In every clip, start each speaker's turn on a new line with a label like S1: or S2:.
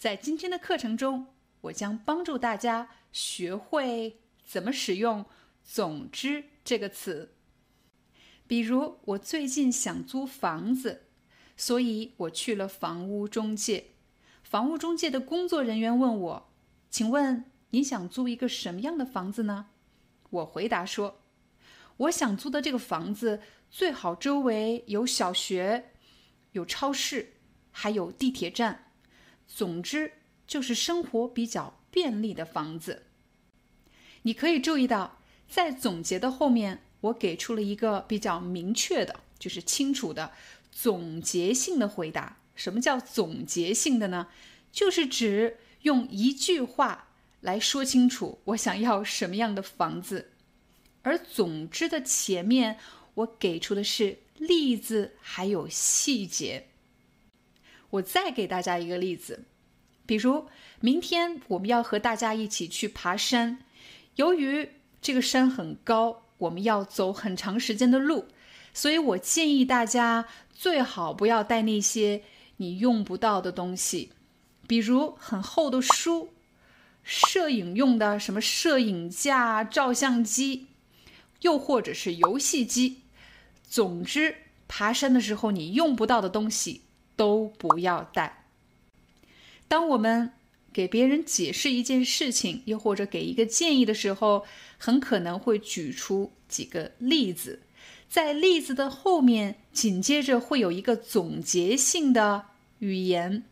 S1: 在今天的课程中，我将帮助大家学会怎么使用“总之”这个词。比如，我最近想租房子，所以我去了房屋中介。房屋中介的工作人员问我：“请问你想租一个什么样的房子呢？”我回答说：“我想租的这个房子最好周围有小学、有超市，还有地铁站。”总之，就是生活比较便利的房子。你可以注意到，在总结的后面，我给出了一个比较明确的，就是清楚的总结性的回答。什么叫总结性的呢？就是指用一句话来说清楚我想要什么样的房子。而总之的前面，我给出的是例子还有细节。我再给大家一个例子，比如明天我们要和大家一起去爬山，由于这个山很高，我们要走很长时间的路，所以我建议大家最好不要带那些你用不到的东西，比如很厚的书、摄影用的什么摄影架、照相机，又或者是游戏机。总之，爬山的时候你用不到的东西。都不要带。当我们给别人解释一件事情，又或者给一个建议的时候，很可能会举出几个例子，在例子的后面紧接着会有一个总结性的语言。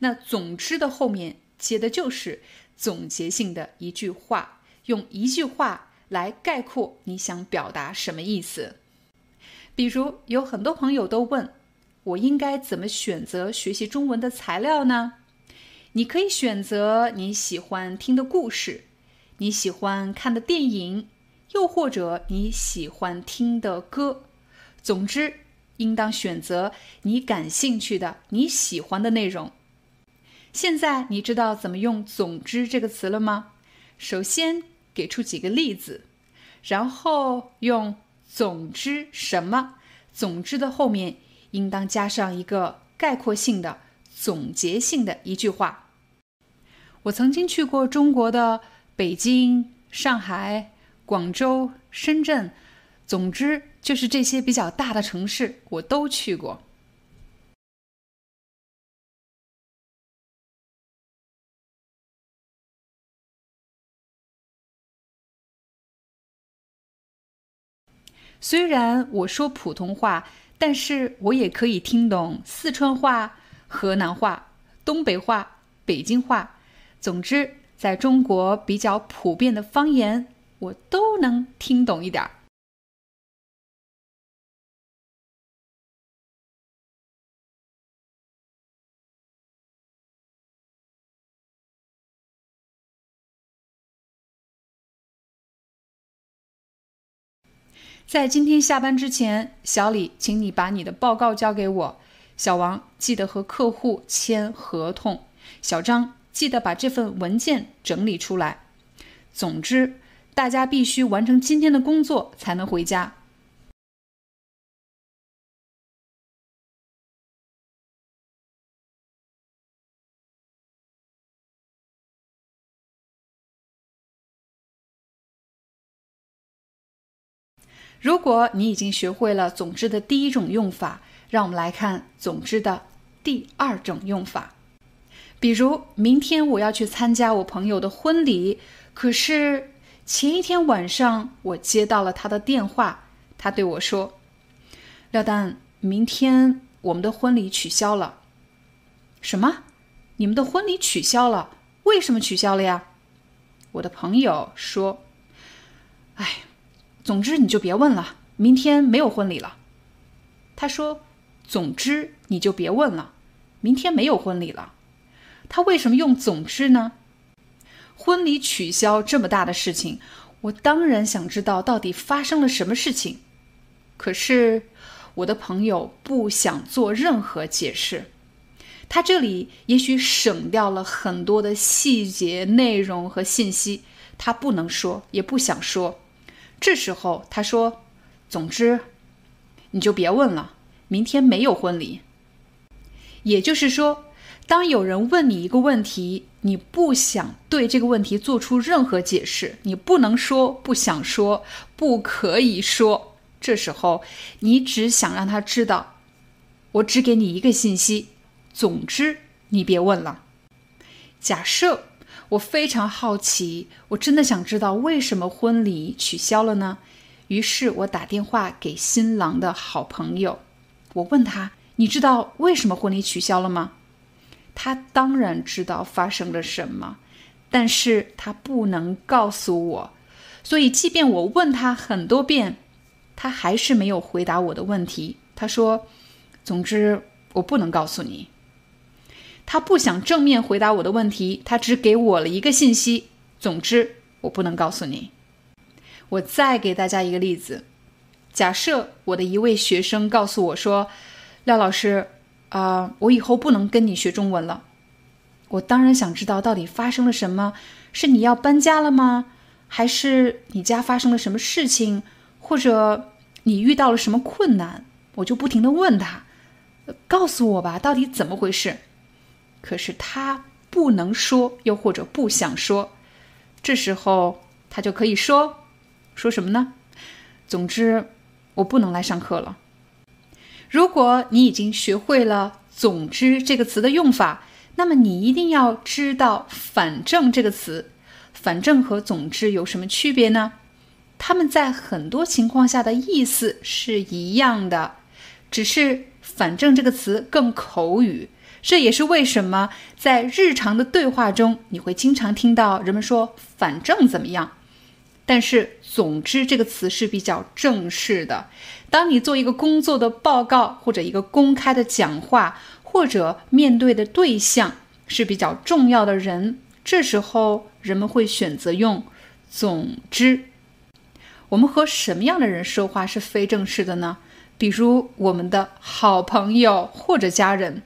S1: 那总之的后面接的就是总结性的一句话，用一句话来概括你想表达什么意思。比如有很多朋友都问。我应该怎么选择学习中文的材料呢？你可以选择你喜欢听的故事，你喜欢看的电影，又或者你喜欢听的歌。总之，应当选择你感兴趣的、你喜欢的内容。现在你知道怎么用“总之”这个词了吗？首先给出几个例子，然后用“总之什么”“总之”的后面。应当加上一个概括性的、总结性的一句话。我曾经去过中国的北京、上海、广州、深圳，总之就是这些比较大的城市，我都去过。虽然我说普通话。但是我也可以听懂四川话、河南话、东北话、北京话，总之，在中国比较普遍的方言，我都能听懂一点儿。在今天下班之前，小李，请你把你的报告交给我。小王，记得和客户签合同。小张，记得把这份文件整理出来。总之，大家必须完成今天的工作才能回家。如果你已经学会了“总之”的第一种用法，让我们来看“总之”的第二种用法。比如，明天我要去参加我朋友的婚礼，可是前一天晚上我接到了他的电话，他对我说：“廖丹，明天我们的婚礼取消了。”什么？你们的婚礼取消了，为什么取消了呀？”我的朋友说：“哎，总之你就别问了，明天没有婚礼了。”他说：“总之你就别问了，明天没有婚礼了。”他为什么用“总之”呢？婚礼取消这么大的事情，我当然想知道到底发生了什么事情。可是我的朋友不想做任何解释，他这里也许省掉了很多的细节、内容和信息，他不能说，也不想说。这时候他说：“总之，你就别问了，明天没有婚礼。”也就是说。当有人问你一个问题，你不想对这个问题做出任何解释，你不能说，不想说，不可以说。这时候，你只想让他知道，我只给你一个信息。总之，你别问了。假设我非常好奇，我真的想知道为什么婚礼取消了呢？于是我打电话给新郎的好朋友，我问他：“你知道为什么婚礼取消了吗？”他当然知道发生了什么，但是他不能告诉我，所以即便我问他很多遍，他还是没有回答我的问题。他说：“总之，我不能告诉你。”他不想正面回答我的问题，他只给我了一个信息：“总之，我不能告诉你。”我再给大家一个例子：假设我的一位学生告诉我说：“廖老师。”啊，我以后不能跟你学中文了。我当然想知道到底发生了什么，是你要搬家了吗？还是你家发生了什么事情，或者你遇到了什么困难？我就不停的问他，告诉我吧，到底怎么回事？可是他不能说，又或者不想说。这时候他就可以说，说什么呢？总之，我不能来上课了。如果你已经学会了“总之”这个词的用法，那么你一定要知道“反正”这个词。反正和总之有什么区别呢？它们在很多情况下的意思是一样的，只是“反正”这个词更口语。这也是为什么在日常的对话中，你会经常听到人们说“反正怎么样”。但是，总之这个词是比较正式的。当你做一个工作的报告，或者一个公开的讲话，或者面对的对象是比较重要的人，这时候人们会选择用“总之”。我们和什么样的人说话是非正式的呢？比如我们的好朋友或者家人。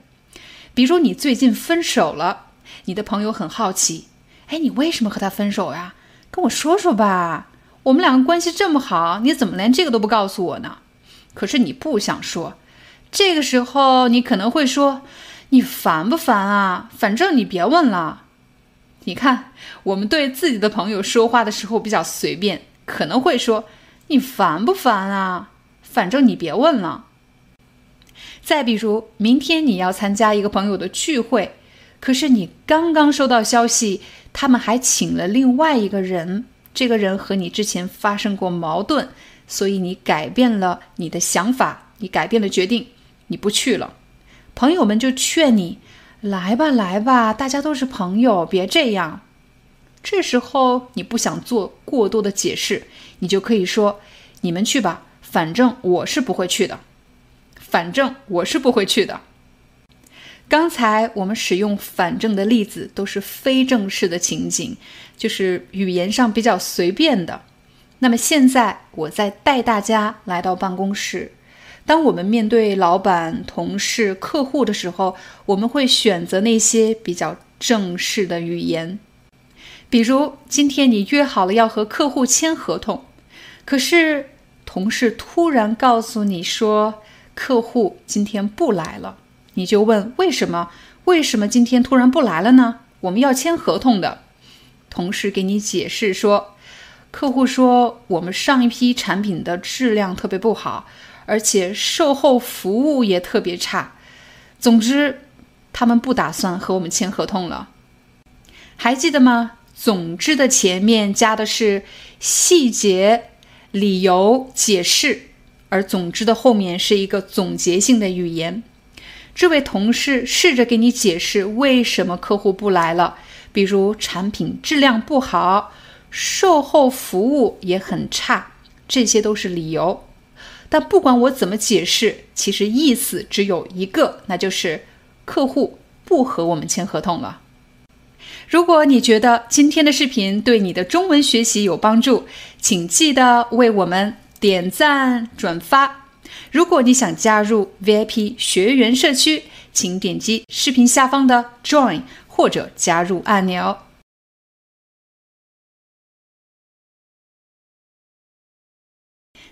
S1: 比如你最近分手了，你的朋友很好奇：“哎，你为什么和他分手呀？”跟我说说吧，我们两个关系这么好，你怎么连这个都不告诉我呢？可是你不想说，这个时候你可能会说：“你烦不烦啊？反正你别问了。”你看，我们对自己的朋友说话的时候比较随便，可能会说：“你烦不烦啊？反正你别问了。”再比如，明天你要参加一个朋友的聚会，可是你刚刚收到消息。他们还请了另外一个人，这个人和你之前发生过矛盾，所以你改变了你的想法，你改变了决定，你不去了。朋友们就劝你来吧，来吧，大家都是朋友，别这样。这时候你不想做过多的解释，你就可以说：“你们去吧，反正我是不会去的，反正我是不会去的。”刚才我们使用“反正”的例子都是非正式的情景，就是语言上比较随便的。那么现在我在带大家来到办公室，当我们面对老板、同事、客户的时候，我们会选择那些比较正式的语言。比如今天你约好了要和客户签合同，可是同事突然告诉你说客户今天不来了。你就问为什么？为什么今天突然不来了呢？我们要签合同的，同事给你解释说，客户说我们上一批产品的质量特别不好，而且售后服务也特别差。总之，他们不打算和我们签合同了。还记得吗？总之的前面加的是细节、理由、解释，而总之的后面是一个总结性的语言。这位同事试着给你解释为什么客户不来了，比如产品质量不好，售后服务也很差，这些都是理由。但不管我怎么解释，其实意思只有一个，那就是客户不和我们签合同了。如果你觉得今天的视频对你的中文学习有帮助，请记得为我们点赞转发。如果你想加入 VIP 学员社区，请点击视频下方的 Join 或者加入按钮。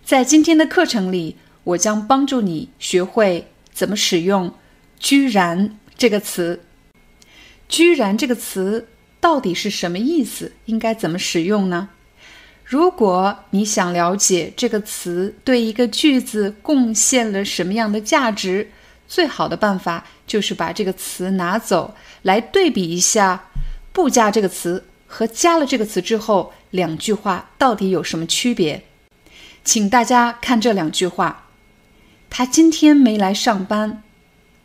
S1: 在今天的课程里，我将帮助你学会怎么使用“居然”这个词。“居然”这个词到底是什么意思？应该怎么使用呢？如果你想了解这个词对一个句子贡献了什么样的价值，最好的办法就是把这个词拿走，来对比一下“不加”这个词和加了这个词之后两句话到底有什么区别。请大家看这两句话：“他今天没来上班”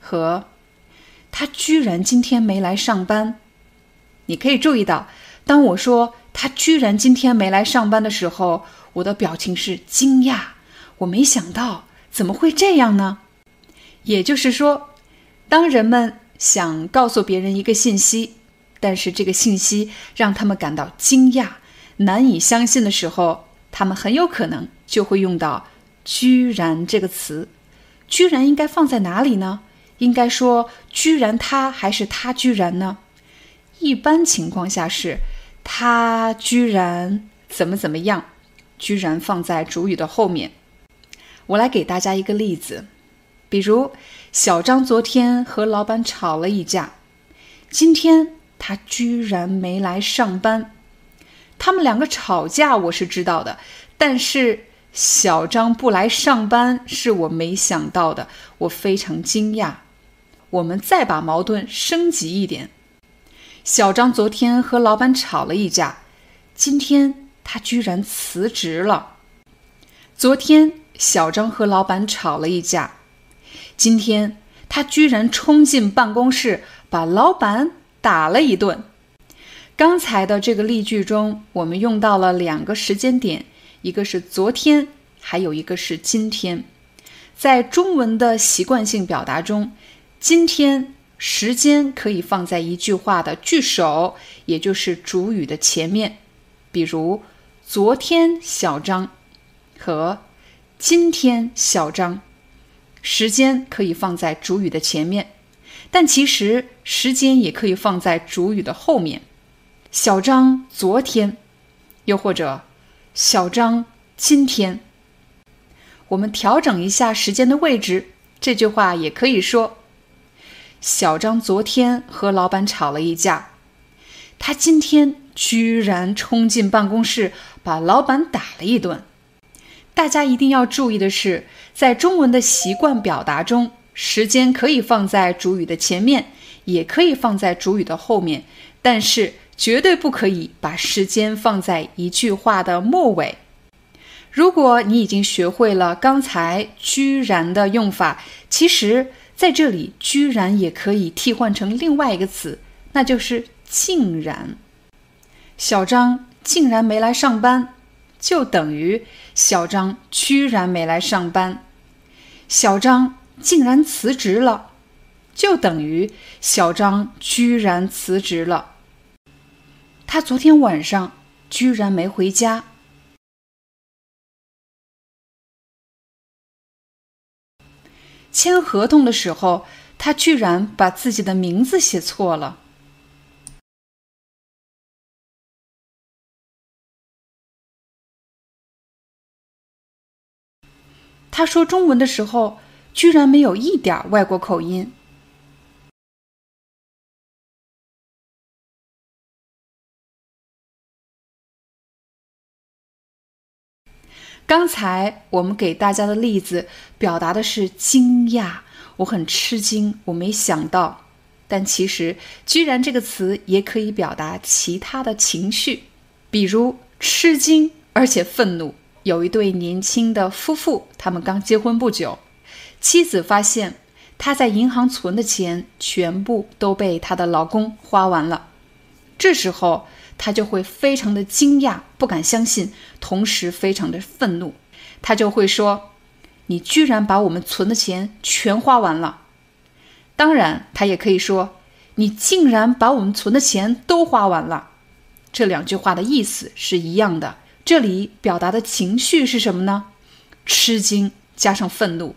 S1: 和“他居然今天没来上班”。你可以注意到，当我说。他居然今天没来上班的时候，我的表情是惊讶。我没想到，怎么会这样呢？也就是说，当人们想告诉别人一个信息，但是这个信息让他们感到惊讶、难以相信的时候，他们很有可能就会用到“居然”这个词。居然应该放在哪里呢？应该说“居然他”还是“他居然”呢？一般情况下是。他居然怎么怎么样？居然放在主语的后面。我来给大家一个例子，比如小张昨天和老板吵了一架，今天他居然没来上班。他们两个吵架我是知道的，但是小张不来上班是我没想到的，我非常惊讶。我们再把矛盾升级一点。小张昨天和老板吵了一架，今天他居然辞职了。昨天小张和老板吵了一架，今天他居然冲进办公室把老板打了一顿。刚才的这个例句中，我们用到了两个时间点，一个是昨天，还有一个是今天。在中文的习惯性表达中，今天。时间可以放在一句话的句首，也就是主语的前面，比如昨天小张和今天小张，时间可以放在主语的前面，但其实时间也可以放在主语的后面。小张昨天，又或者小张今天，我们调整一下时间的位置，这句话也可以说。小张昨天和老板吵了一架，他今天居然冲进办公室把老板打了一顿。大家一定要注意的是，在中文的习惯表达中，时间可以放在主语的前面，也可以放在主语的后面，但是绝对不可以把时间放在一句话的末尾。如果你已经学会了刚才“居然”的用法，其实。在这里，居然也可以替换成另外一个词，那就是“竟然”。小张竟然没来上班，就等于小张居然没来上班。小张竟然辞职了，就等于小张居然辞职了。他昨天晚上居然没回家。签合同的时候，他居然把自己的名字写错了。他说中文的时候，居然没有一点外国口音。刚才我们给大家的例子表达的是惊讶，我很吃惊，我没想到。但其实“居然”这个词也可以表达其他的情绪，比如吃惊而且愤怒。有一对年轻的夫妇，他们刚结婚不久，妻子发现她在银行存的钱全部都被她的老公花完了。这时候，他就会非常的惊讶，不敢相信，同时非常的愤怒。他就会说：“你居然把我们存的钱全花完了！”当然，他也可以说：“你竟然把我们存的钱都花完了。”这两句话的意思是一样的。这里表达的情绪是什么呢？吃惊加上愤怒。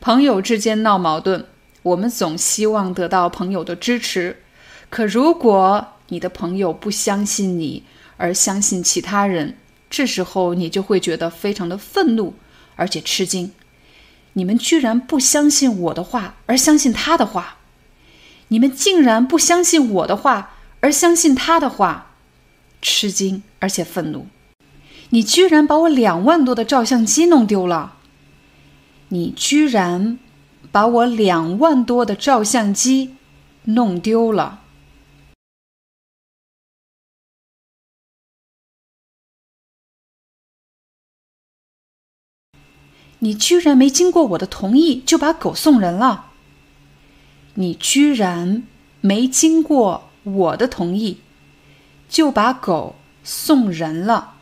S1: 朋友之间闹矛盾，我们总希望得到朋友的支持。可如果你的朋友不相信你，而相信其他人，这时候你就会觉得非常的愤怒，而且吃惊。你们居然不相信我的话，而相信他的话；你们竟然不相信我的话，而相信他的话，吃惊而且愤怒。你居然把我两万多的照相机弄丢了！你居然把我两万多的照相机弄丢了！你居然没经过我的同意就把狗送人了！你居然没经过我的同意就把狗送人了！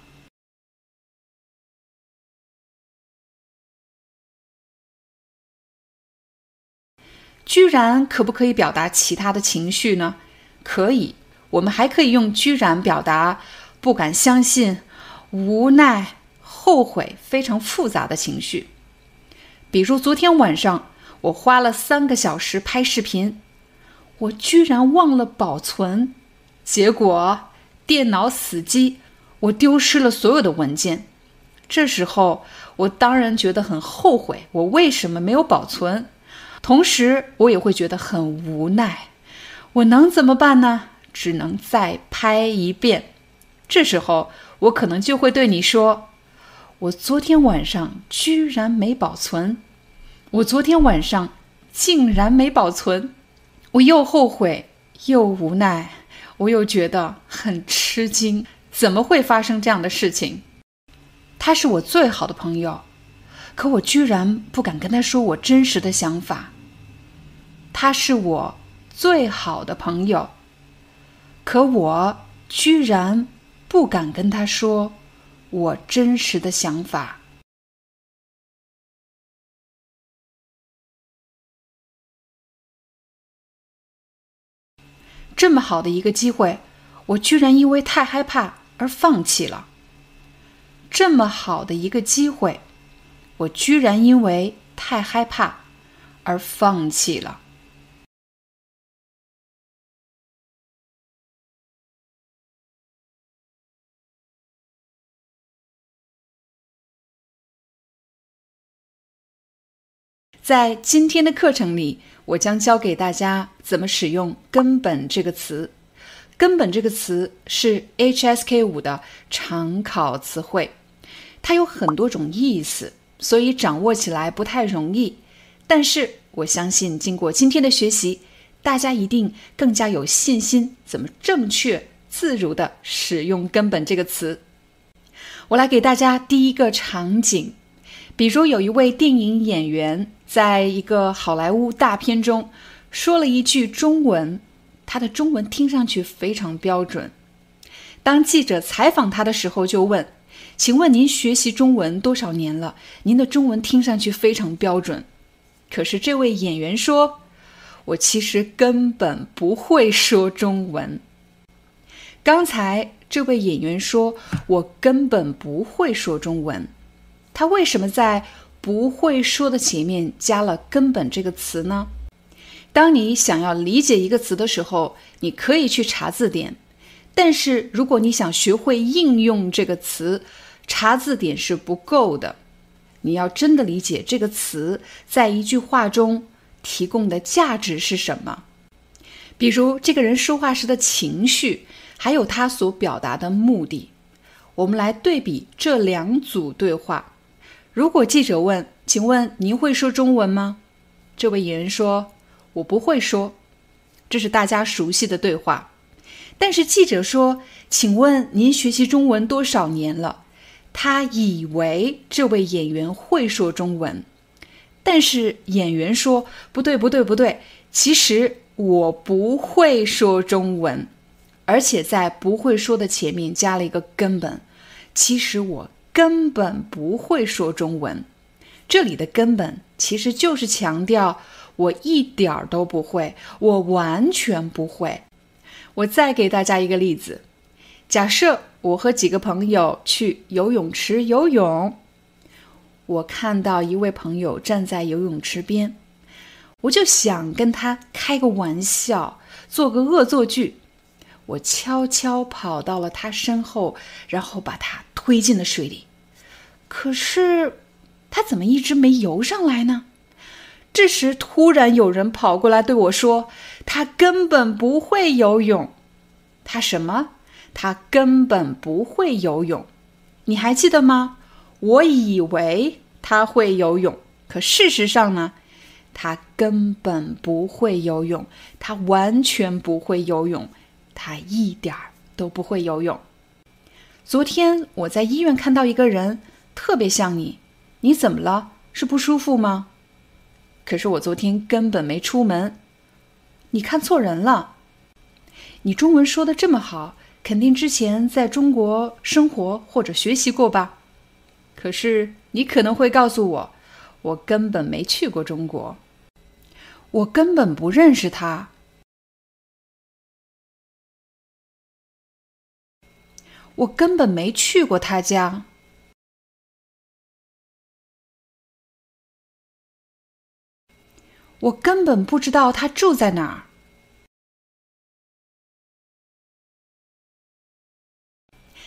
S1: 居然可不可以表达其他的情绪呢？可以，我们还可以用“居然”表达不敢相信、无奈、后悔，非常复杂的情绪。比如昨天晚上，我花了三个小时拍视频，我居然忘了保存，结果电脑死机，我丢失了所有的文件。这时候，我当然觉得很后悔，我为什么没有保存？同时，我也会觉得很无奈。我能怎么办呢？只能再拍一遍。这时候，我可能就会对你说：“我昨天晚上居然没保存，我昨天晚上竟然没保存。”我又后悔又无奈，我又觉得很吃惊。怎么会发生这样的事情？他是我最好的朋友，可我居然不敢跟他说我真实的想法。他是我最好的朋友，可我居然不敢跟他说我真实的想法。这么好的一个机会，我居然因为太害怕而放弃了。这么好的一个机会，我居然因为太害怕而放弃了。在今天的课程里，我将教给大家怎么使用“根本”这个词。“根本”这个词是 HSK 五的常考词汇，它有很多种意思，所以掌握起来不太容易。但是我相信，经过今天的学习，大家一定更加有信心，怎么正确自如的使用“根本”这个词。我来给大家第一个场景，比如有一位电影演员。在一个好莱坞大片中，说了一句中文，他的中文听上去非常标准。当记者采访他的时候，就问：“请问您学习中文多少年了？您的中文听上去非常标准。”可是这位演员说：“我其实根本不会说中文。”刚才这位演员说：“我根本不会说中文。”他为什么在？不会说的前面加了“根本”这个词呢？当你想要理解一个词的时候，你可以去查字典。但是如果你想学会应用这个词，查字典是不够的。你要真的理解这个词在一句话中提供的价值是什么，比如这个人说话时的情绪，还有他所表达的目的。我们来对比这两组对话。如果记者问：“请问您会说中文吗？”这位演员说：“我不会说。”这是大家熟悉的对话。但是记者说：“请问您学习中文多少年了？”他以为这位演员会说中文，但是演员说不对，不对，不对，其实我不会说中文，而且在不会说的前面加了一个根本，其实我根本不会说中文。这里的根本其实就是强调我一点儿都不会，我完全不会。我再给大家一个例子，假设我和几个朋友去游泳池游泳。我看到一位朋友站在游泳池边，我就想跟他开个玩笑，做个恶作剧。我悄悄跑到了他身后，然后把他推进了水里。可是他怎么一直没游上来呢？这时突然有人跑过来对我说：“他根本不会游泳。”他什么？他根本不会游泳。你还记得吗？我以为他会游泳，可事实上呢，他根本不会游泳，他完全不会游泳，他一点儿都不会游泳。昨天我在医院看到一个人，特别像你，你怎么了？是不舒服吗？可是我昨天根本没出门，你看错人了。你中文说的这么好，肯定之前在中国生活或者学习过吧？可是你可能会告诉我，我根本没去过中国，我根本不认识他，我根本没去过他家，我根本不知道他住在哪儿。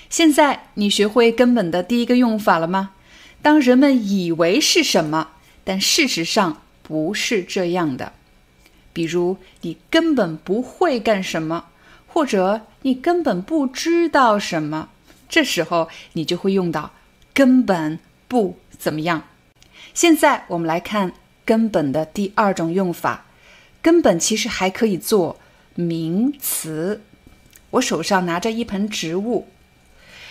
S1: 现在你学会根本的第一个用法了吗？当人们以为是什么，但事实上不是这样的。比如你根本不会干什么，或者你根本不知道什么，这时候你就会用到“根本不怎么样”。现在我们来看根本的第二种用法，根本其实还可以做名词。我手上拿着一盆植物。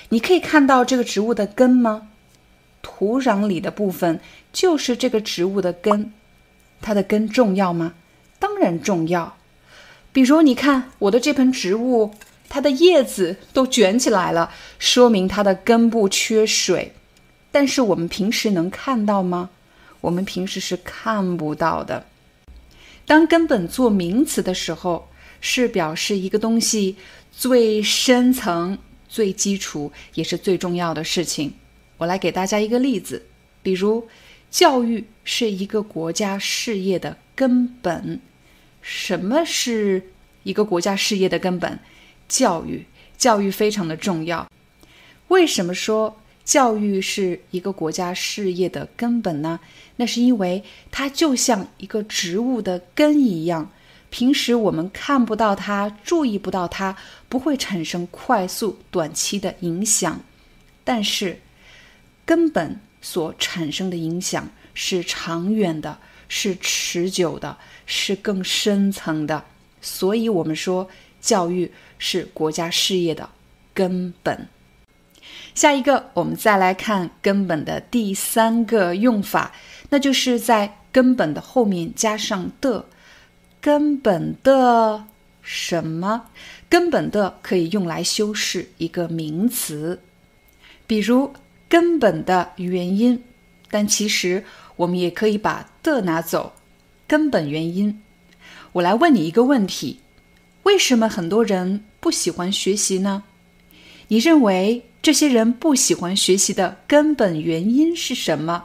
S1: 你可以看到这个植物的根吗？土壤里的部分就是这个植物的根，它的根重要吗？当然重要。比如，你看我的这盆植物，它的叶子都卷起来了，说明它的根部缺水。但是我们平时能看到吗？我们平时是看不到的。当根本做名词的时候，是表示一个东西最深层。最基础也是最重要的事情，我来给大家一个例子，比如，教育是一个国家事业的根本。什么是一个国家事业的根本？教育，教育非常的重要。为什么说教育是一个国家事业的根本呢？那是因为它就像一个植物的根一样。平时我们看不到它，注意不到它，不会产生快速短期的影响，但是根本所产生的影响是长远的，是持久的，是更深层的。所以，我们说教育是国家事业的根本。下一个，我们再来看根本的第三个用法，那就是在根本的后面加上的。根本的什么？根本的可以用来修饰一个名词，比如根本的原因。但其实我们也可以把的拿走，根本原因。我来问你一个问题：为什么很多人不喜欢学习呢？你认为这些人不喜欢学习的根本原因是什么？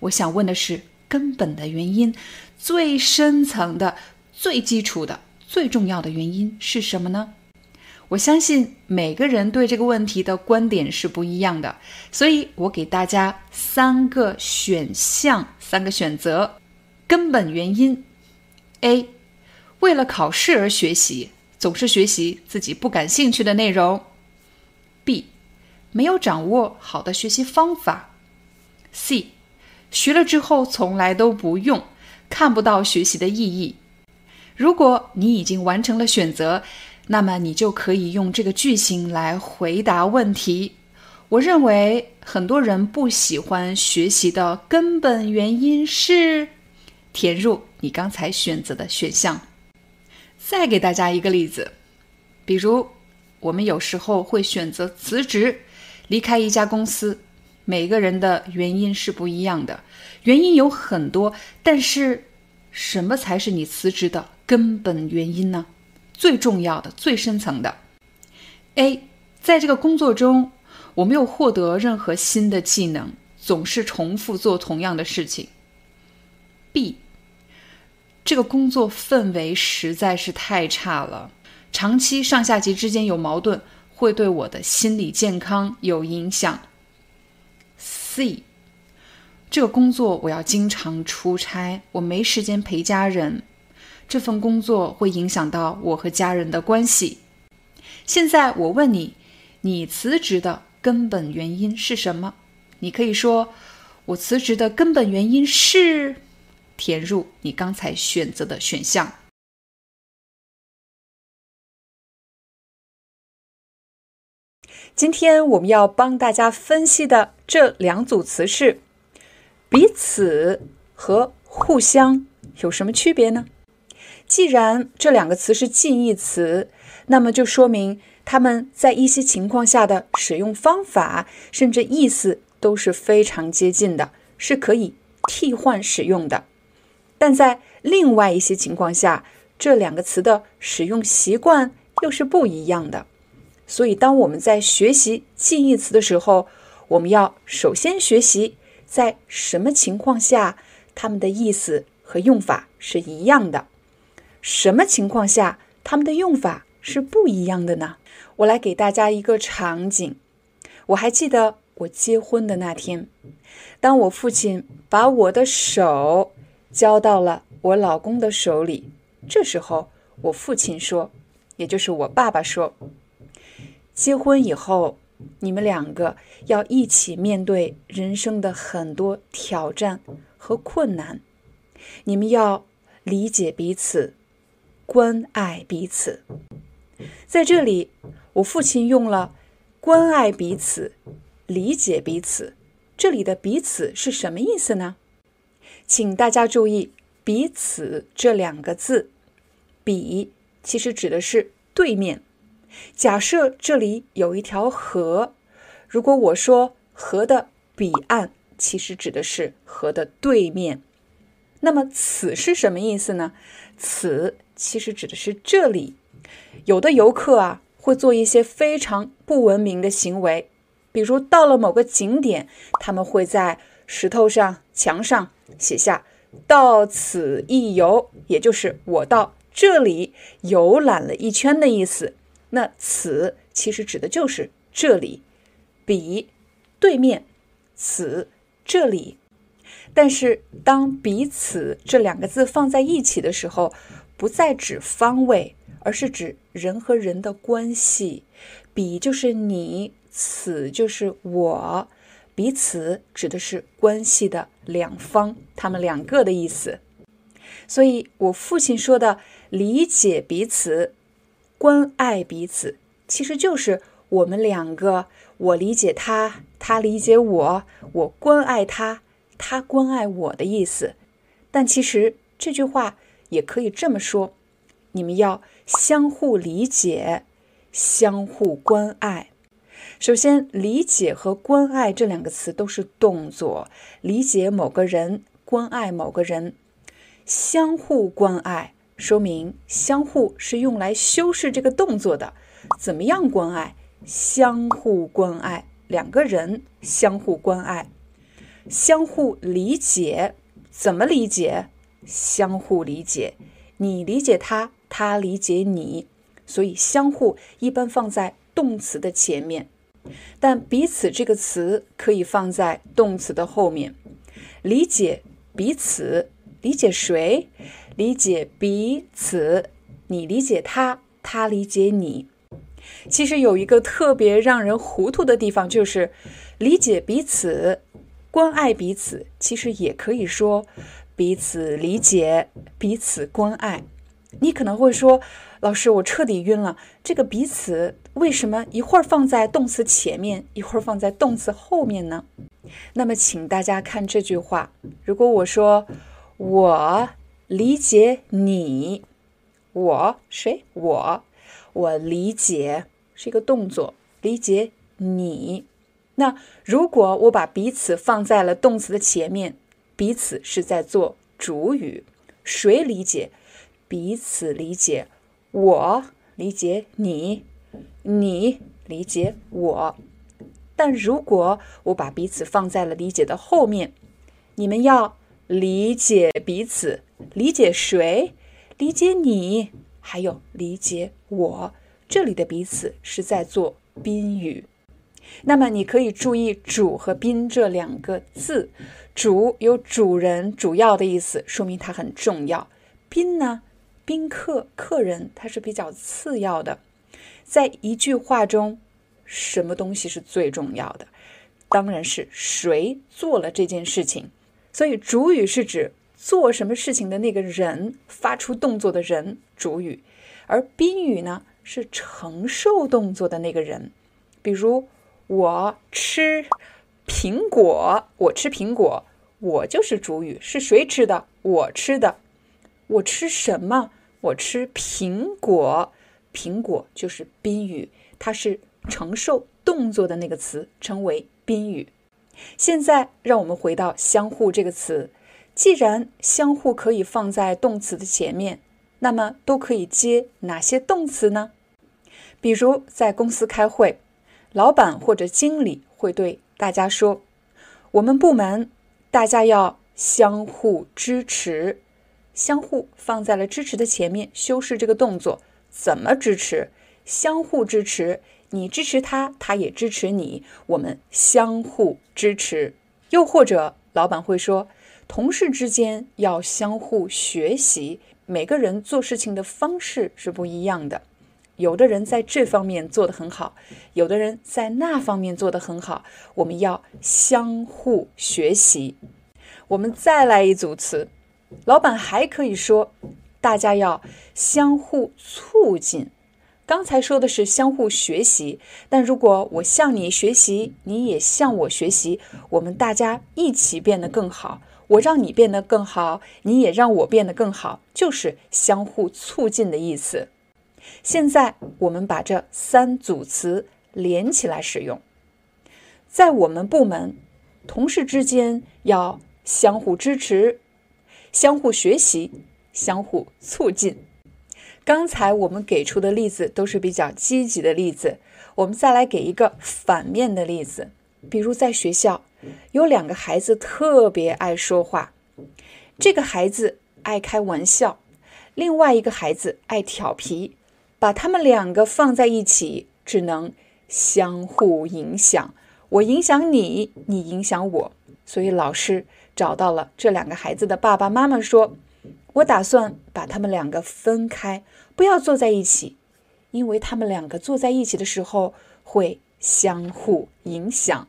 S1: 我想问的是根本的原因，最深层的。最基础的、最重要的原因是什么呢？我相信每个人对这个问题的观点是不一样的，所以我给大家三个选项、三个选择。根本原因：A. 为了考试而学习，总是学习自己不感兴趣的内容；B. 没有掌握好的学习方法；C. 学了之后从来都不用，看不到学习的意义。如果你已经完成了选择，那么你就可以用这个句型来回答问题：我认为很多人不喜欢学习的根本原因是填入你刚才选择的选项。再给大家一个例子，比如我们有时候会选择辞职，离开一家公司，每个人的原因是不一样的，原因有很多，但是什么才是你辞职的根本原因呢？最重要的、最深层的，A，在这个工作中。我没有获得任何新的技能，总是重复做同样的事情。B，这个工作氛围实在是太差了，长期上下级之间有矛盾，会对我的心理健康有影响。C，这个工作我要经常出差，我没时间陪家人，这份工作会影响到我和家人的关系。现在我问你，你辞职的？根本原因是什么？你可以说，我辞职的根本原因是填入你刚才选择的选项。今天我们要帮大家分析的这两组词是彼此和互相有什么区别呢？既然这两个词是近义词，那么就说明。它们在一些情况下的使用方法，甚至意思都是非常接近的，是可以替换使用的。但在另外一些情况下，这两个词的使用习惯又是不一样的。所以，当我们在学习近义词的时候，我们要首先学习在什么情况下它们的意思和用法是一样的，什么情况下它们的用法是不一样的呢？我来给大家一个场景，我还记得我结婚的那天，当我父亲把我的手交到了我老公的手里，这时候我父亲说，也就是我爸爸说，结婚以后你们两个要一起面对人生的很多挑战和困难，你们要理解彼此，关爱彼此，在这里。我父亲用了“关爱彼此，理解彼此”，这里的“彼此”是什么意思呢？请大家注意“彼此”这两个字，“彼”其实指的是对面。假设这里有一条河，如果我说“河的彼岸”，其实指的是河的对面。那么“此”是什么意思呢？“此”其实指的是这里。有的游客啊。会做一些非常不文明的行为，比如到了某个景点，他们会在石头上、墙上写下“到此一游”，也就是我到这里游览了一圈的意思。那“此”其实指的就是这里，彼对面，此这里。但是当“彼此”这两个字放在一起的时候，不再指方位。而是指人和人的关系，彼就是你，此就是我，彼此指的是关系的两方，他们两个的意思。所以，我父亲说的理解彼此、关爱彼此，其实就是我们两个，我理解他，他理解我，我关爱他，他关爱我的意思。但其实这句话也可以这么说。你们要相互理解，相互关爱。首先，理解和关爱这两个词都是动作，理解某个人，关爱某个人。相互关爱说明相互是用来修饰这个动作的。怎么样关爱？相互关爱，两个人相互关爱。相互理解，怎么理解？相互理解，你理解他。他理解你，所以相互一般放在动词的前面，但彼此这个词可以放在动词的后面。理解彼此，理解谁？理解彼此，你理解他，他理解你。其实有一个特别让人糊涂的地方，就是理解彼此、关爱彼此，其实也可以说彼此理解、彼此关爱。你可能会说：“老师，我彻底晕了。这个彼此为什么一会儿放在动词前面，一会儿放在动词后面呢？”那么，请大家看这句话：如果我说“我理解你”，我谁？我我理解是一个动作，理解你。那如果我把彼此放在了动词的前面，彼此是在做主语，谁理解？彼此理解，我理解你，你理解我。但如果我把彼此放在了理解的后面，你们要理解彼此，理解谁？理解你，还有理解我。这里的彼此是在做宾语。那么你可以注意“主”和“宾”这两个字，“主”有主人、主要的意思，说明它很重要；“宾”呢？宾客、客人，它是比较次要的。在一句话中，什么东西是最重要的？当然是谁做了这件事情。所以主语是指做什么事情的那个人，发出动作的人，主语；而宾语呢，是承受动作的那个人。比如我吃苹果，我吃苹果，我就是主语，是谁吃的？我吃的。我吃什么？我吃苹果，苹果就是宾语，它是承受动作的那个词，称为宾语。现在让我们回到“相互”这个词，既然“相互”可以放在动词的前面，那么都可以接哪些动词呢？比如在公司开会，老板或者经理会对大家说：“我们部门大家要相互支持。”相互放在了支持的前面，修饰这个动作。怎么支持？相互支持，你支持他，他也支持你，我们相互支持。又或者，老板会说，同事之间要相互学习，每个人做事情的方式是不一样的，有的人在这方面做得很好，有的人在那方面做得很好，我们要相互学习。我们再来一组词。老板还可以说，大家要相互促进。刚才说的是相互学习，但如果我向你学习，你也向我学习，我们大家一起变得更好。我让你变得更好，你也让我变得更好，就是相互促进的意思。现在我们把这三组词连起来使用，在我们部门，同事之间要相互支持。相互学习，相互促进。刚才我们给出的例子都是比较积极的例子，我们再来给一个反面的例子。比如在学校，有两个孩子特别爱说话，这个孩子爱开玩笑，另外一个孩子爱调皮，把他们两个放在一起，只能相互影响。我影响你，你影响我，所以老师。找到了这两个孩子的爸爸妈妈，说：“我打算把他们两个分开，不要坐在一起，因为他们两个坐在一起的时候会相互影响。”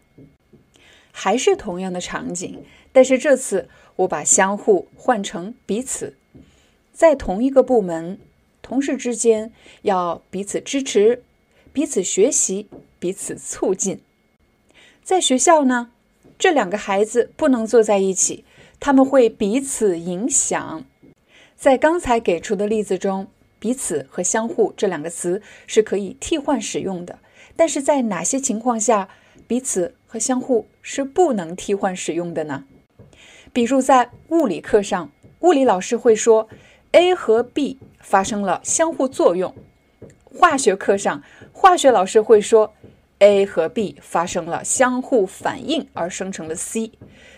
S1: 还是同样的场景，但是这次我把“相互”换成“彼此”。在同一个部门，同事之间要彼此支持、彼此学习、彼此促进。在学校呢？这两个孩子不能坐在一起，他们会彼此影响。在刚才给出的例子中，“彼此”和“相互”这两个词是可以替换使用的。但是在哪些情况下，“彼此”和“相互”是不能替换使用的呢？比如在物理课上，物理老师会说 A 和 B 发生了相互作用；化学课上，化学老师会说。A 和 B 发生了相互反应而生成了 C，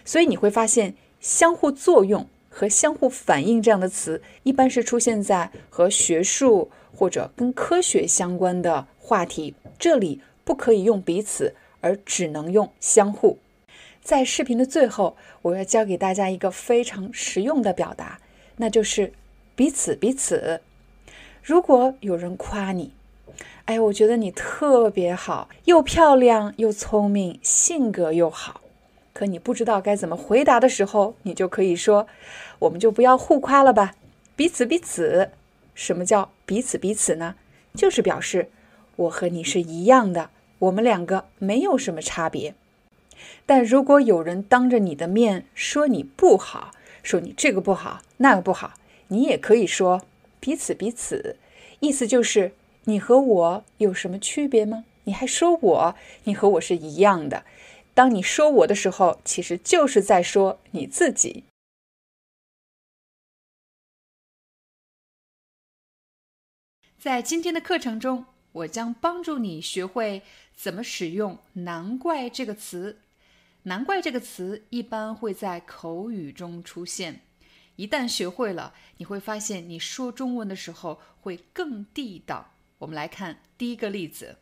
S1: 所以你会发现相互作用和相互反应这样的词一般是出现在和学术或者跟科学相关的话题，这里不可以用彼此，而只能用相互。在视频的最后，我要教给大家一个非常实用的表达，那就是彼此彼此。如果有人夸你。哎，我觉得你特别好，又漂亮又聪明，性格又好。可你不知道该怎么回答的时候，你就可以说：“我们就不要互夸了吧，彼此彼此。”什么叫彼此彼此呢？就是表示我和你是一样的，我们两个没有什么差别。但如果有人当着你的面说你不好，说你这个不好那个不好，你也可以说彼此彼此，意思就是你和我有什么区别吗？你还说我，你和我是一样的。当你说我的时候，其实就是在说你自己。在今天的课程中，我将帮助你学会怎么使用“难怪”这个词。难怪这个词一般会在口语中出现。一旦学会了，你会发现你说中文的时候会更地道。我们来看第一个例子：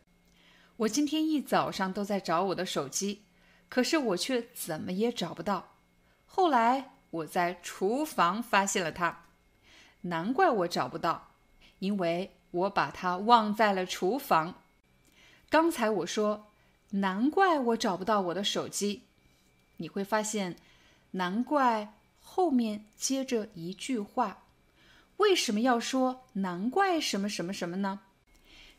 S1: 我今天一早上都在找我的手机，可是我却怎么也找不到。后来我在厨房发现了它，难怪我找不到，因为我把它忘在了厨房。刚才我说，难怪我找不到我的手机。你会发现，难怪后面接着一句话，为什么要说难怪什么什么什么呢？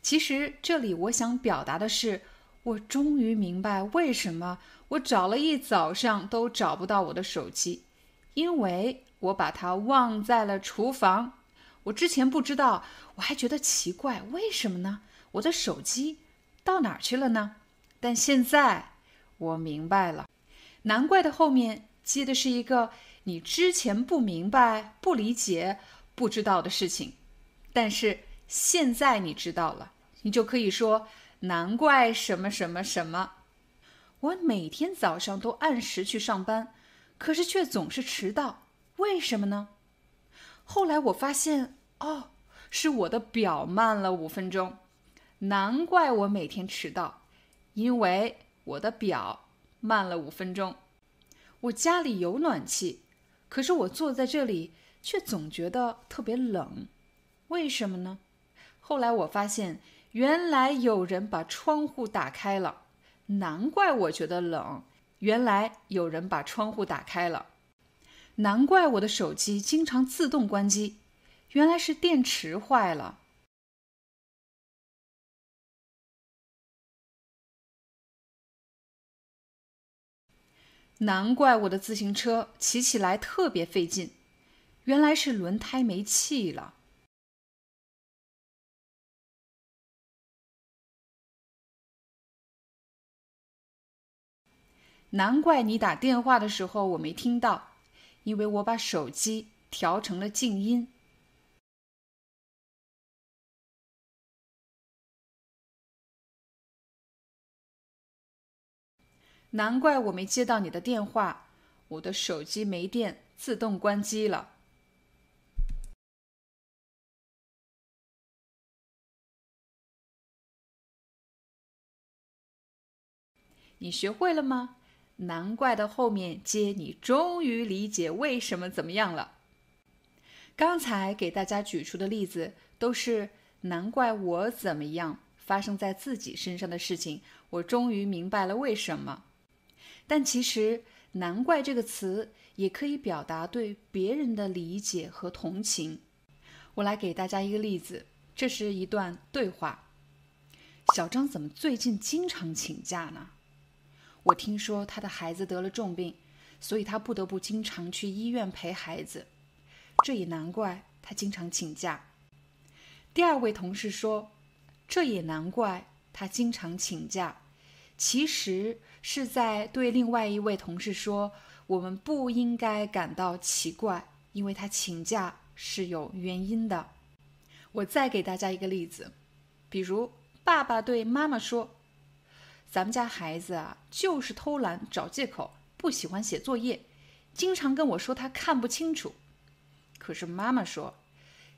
S1: 其实这里我想表达的是，我终于明白为什么我找了一早上都找不到我的手机，因为我把它忘在了厨房。我之前不知道，我还觉得奇怪，为什么呢？我的手机到哪儿去了呢？但现在我明白了。难怪的后面接的是一个你之前不明白、不理解、不知道的事情，但是现在你知道了，你就可以说难怪什么什么什么。我每天早上都按时去上班，可是却总是迟到，为什么呢？后来我发现，哦，是我的表慢了五分钟，难怪我每天迟到，因为我的表。慢了五分钟，我家里有暖气，可是我坐在这里却总觉得特别冷，为什么呢？后来我发现，原来有人把窗户打开了，难怪我觉得冷。原来有人把窗户打开了，难怪我的手机经常自动关机，原来是电池坏了。难怪我的自行车骑起来特别费劲，原来是轮胎没气了。难怪你打电话的时候我没听到，因为我把手机调成了静音。难怪我没接到你的电话，我的手机没电，自动关机了。你学会了吗？难怪的后面接你终于理解为什么怎么样了。刚才给大家举出的例子都是难怪我怎么样发生在自己身上的事情，我终于明白了为什么。但其实“难怪”这个词也可以表达对别人的理解和同情。我来给大家一个例子，这是一段对话：小张怎么最近经常请假呢？我听说他的孩子得了重病，所以他不得不经常去医院陪孩子。这也难怪他经常请假。第二位同事说：“这也难怪他经常请假。”其实是在对另外一位同事说：“我们不应该感到奇怪，因为他请假是有原因的。”我再给大家一个例子，比如爸爸对妈妈说：“咱们家孩子啊，就是偷懒找借口，不喜欢写作业，经常跟我说他看不清楚。”可是妈妈说：“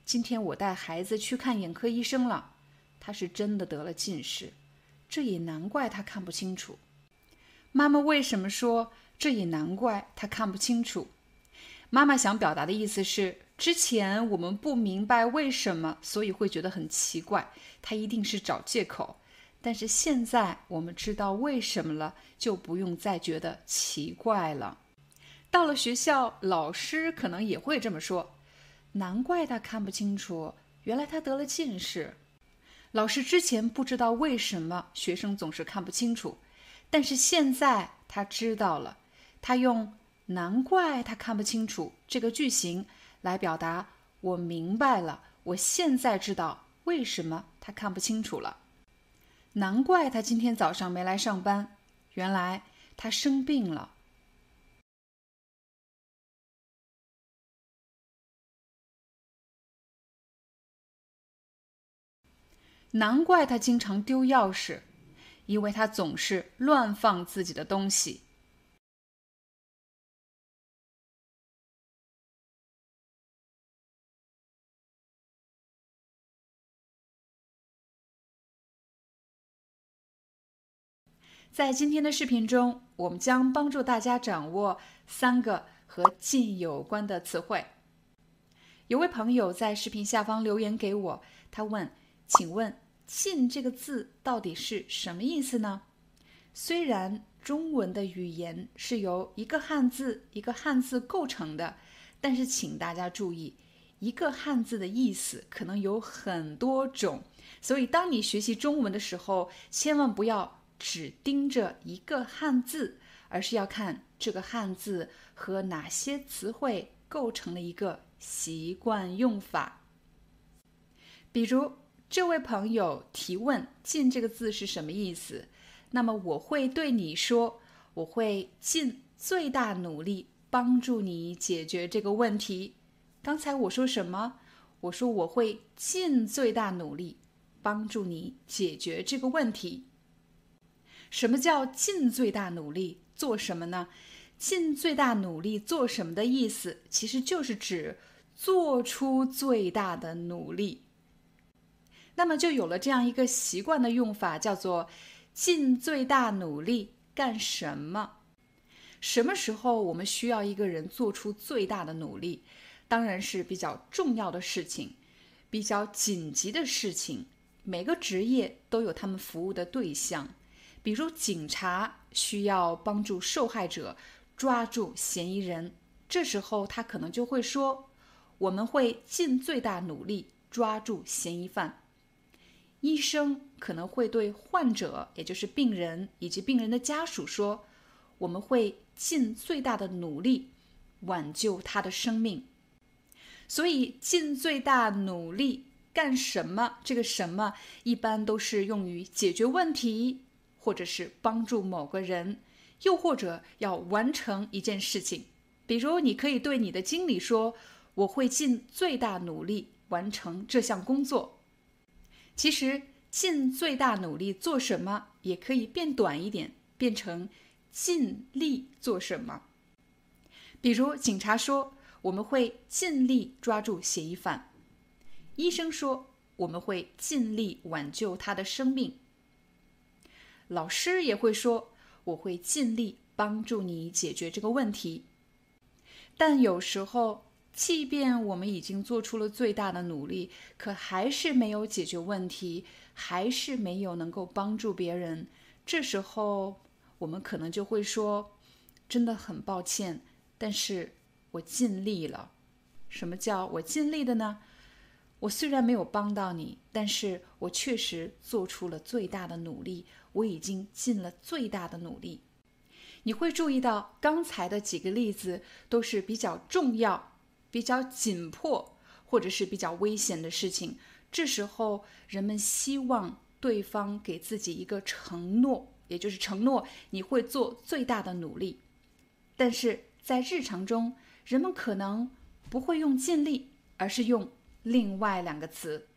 S1: 今天我带孩子去看眼科医生了，他是真的得了近视。”这也难怪他看不清楚。妈妈为什么说这也难怪他看不清楚？妈妈想表达的意思是，之前我们不明白为什么，所以会觉得很奇怪，他一定是找借口。但是现在我们知道为什么了，就不用再觉得奇怪了。到了学校，老师可能也会这么说：难怪他看不清楚，原来他得了近视。老师之前不知道为什么学生总是看不清楚，但是现在他知道了。他用“难怪他看不清楚”这个句型来表达：“我明白了，我现在知道为什么他看不清楚了。难怪他今天早上没来上班，原来他生病了。”难怪他经常丢钥匙，因为他总是乱放自己的东西。在今天的视频中，我们将帮助大家掌握三个和“进”有关的词汇。有位朋友在视频下方留言给我，他问：“请问‘进’这个字到底是什么意思呢？”虽然中文的语言是由一个汉字一个汉字构成的，但是请大家注意，一个汉字的意思可能有很多种，所以当你学习中文的时候，千万不要。只盯着一个汉字，而是要看这个汉字和哪些词汇构成了一个习惯用法。比如，这位朋友提问“尽”这个字是什么意思？那么我会对你说：“我会尽最大努力帮助你解决这个问题。”刚才我说什么？我说我会尽最大努力帮助你解决这个问题。什么叫尽最大努力做什么呢？尽最大努力做什么的意思，其实就是指做出最大的努力。那么就有了这样一个习惯的用法，叫做尽最大努力干什么？什么时候我们需要一个人做出最大的努力？当然是比较重要的事情，比较紧急的事情。每个职业都有他们服务的对象。比如，警察需要帮助受害者抓住嫌疑人，这时候他可能就会说：“我们会尽最大努力抓住嫌疑犯。”医生可能会对患者，也就是病人以及病人的家属说：“我们会尽最大的努力挽救他的生命。”所以，尽最大努力干什么？这个“什么”一般都是用于解决问题。或者是帮助某个人，又或者要完成一件事情，比如你可以对你的经理说：“我会尽最大努力完成这项工作。”其实，尽最大努力做什么也可以变短一点，变成尽力做什么。比如，警察说：“我们会尽力抓住嫌疑犯。”医生说：“我们会尽力挽救他的生命。”老师也会说：“我会尽力帮助你解决这个问题。”但有时候，即便我们已经做出了最大的努力，可还是没有解决问题，还是没有能够帮助别人。这时候，我们可能就会说：“真的很抱歉，但是我尽力了。”什么叫我尽力的呢？我虽然没有帮到你，但是我确实做出了最大的努力。我已经尽了最大的努力。你会注意到刚才的几个例子都是比较重要、比较紧迫，或者是比较危险的事情。这时候，人们希望对方给自己一个承诺，也就是承诺你会做最大的努力。但是在日常中，人们可能不会用尽力，而是用另外两个词。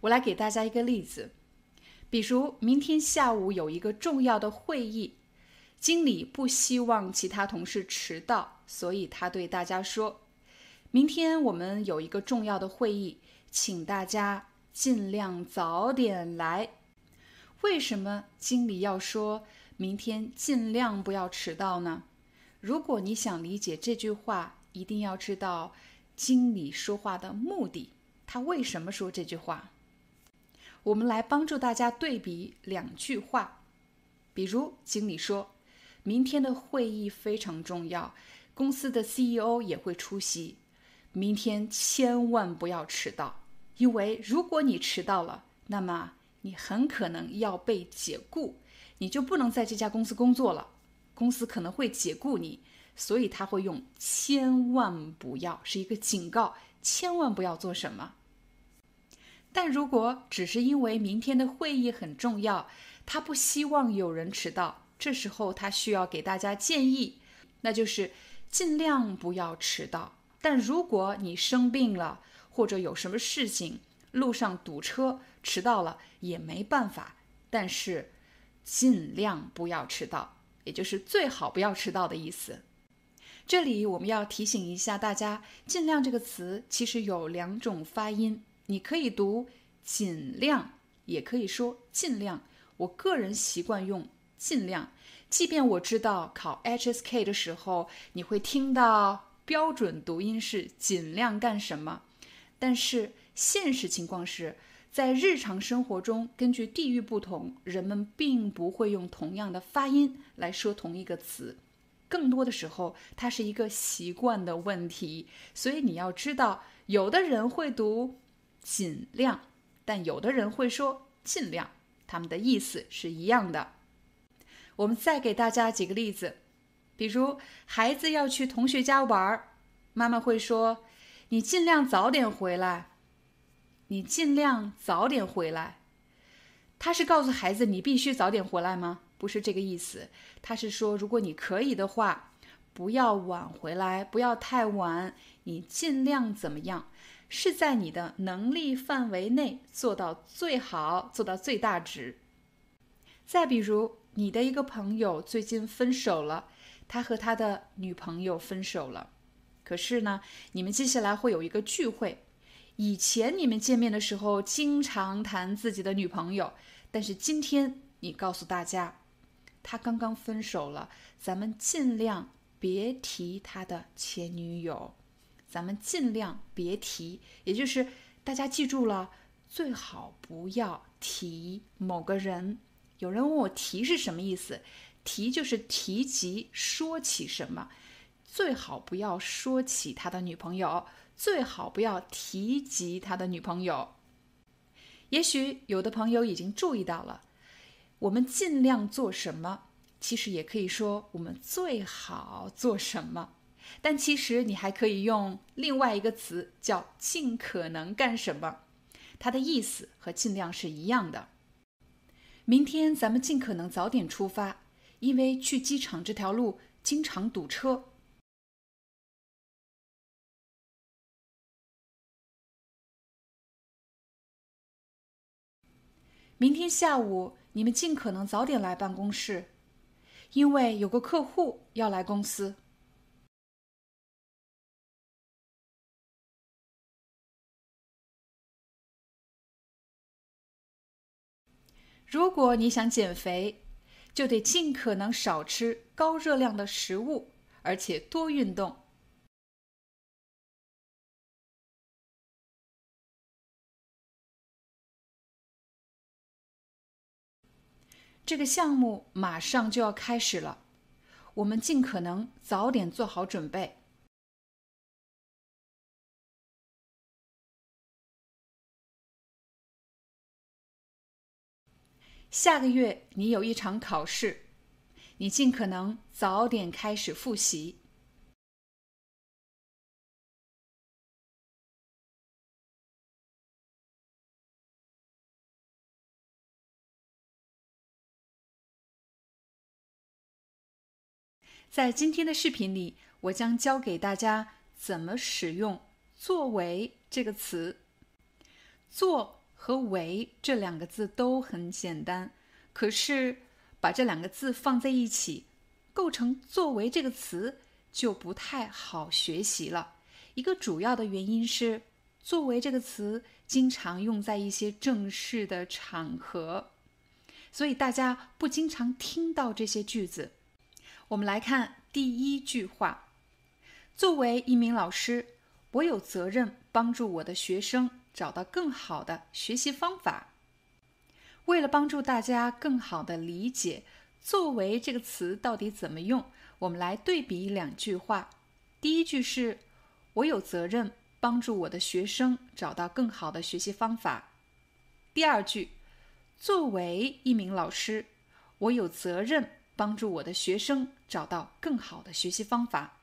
S1: 我来给大家一个例子。比如明天下午有一个重要的会议，经理不希望其他同事迟到，所以他对大家说：“明天我们有一个重要的会议，请大家尽量早点来。”为什么经理要说明天尽量不要迟到呢？如果你想理解这句话，一定要知道经理说话的目的，他为什么说这句话。我们来帮助大家对比两句话，比如经理说：“明天的会议非常重要，公司的 CEO 也会出席，明天千万不要迟到。”因为如果你迟到了，那么你很可能要被解雇，你就不能在这家公司工作了，公司可能会解雇你。所以他会用“千万不要”是一个警告，千万不要做什么。但如果只是因为明天的会议很重要，他不希望有人迟到，这时候他需要给大家建议，那就是尽量不要迟到。但如果你生病了，或者有什么事情，路上堵车，迟到了也没办法。但是尽量不要迟到，也就是最好不要迟到的意思。这里我们要提醒一下大家，“尽量”这个词其实有两种发音，你可以读“尽量”，也可以说“尽量”。我个人习惯用“尽量”，即便我知道考 HSK 的时候你会听到标准读音是“尽量干什么”，但是现实情况是在日常生活中，根据地域不同，人们并不会用同样的发音来说同一个词。更多的时候，它是一个习惯的问题，所以你要知道，有的人会读“尽量”，但有的人会说“尽量”，他们的意思是一样的。我们再给大家几个例子，比如孩子要去同学家玩儿，妈妈会说：“你尽量早点回来，你尽量早点回来。”他是告诉孩子你必须早点回来吗？不是这个意思，他是说，如果你可以的话，不要晚回来，不要太晚，你尽量怎么样，是在你的能力范围内做到最好，做到最大值。再比如，你的一个朋友最近分手了，他和他的女朋友分手了，可是呢，你们接下来会有一个聚会，以前你们见面的时候经常谈自己的女朋友，但是今天你告诉大家。他刚刚分手了，咱们尽量别提他的前女友，咱们尽量别提，也就是大家记住了，最好不要提某个人。有人问我“提”是什么意思？“提”就是提及、说起什么，最好不要说起他的女朋友，最好不要提及他的女朋友。也许有的朋友已经注意到了。我们尽量做什么？其实也可以说我们最好做什么。但其实你还可以用另外一个词，叫“尽可能干什么”。它的意思和“尽量”是一样的。明天咱们尽可能早点出发，因为去机场这条路经常堵车。明天下午。你们尽可能早点来办公室，因为有个客户要来公司。如果你想减肥，就得尽可能少吃高热量的食物，而且多运动。这个项目马上就要开始了，我们尽可能早点做好准备。下个月你有一场考试，你尽可能早点开始复习。在今天的视频里，我将教给大家怎么使用“作为”这个词。做和为这两个字都很简单，可是把这两个字放在一起，构成“作为”这个词就不太好学习了。一个主要的原因是，“作为”这个词经常用在一些正式的场合，所以大家不经常听到这些句子。我们来看第一句话：作为一名老师，我有责任帮助我的学生找到更好的学习方法。为了帮助大家更好的理解“作为”这个词到底怎么用，我们来对比两句话。第一句是“我有责任帮助我的学生找到更好的学习方法。第二句，作为一名老师，我有责任帮助我的学生找到更好的学习方法。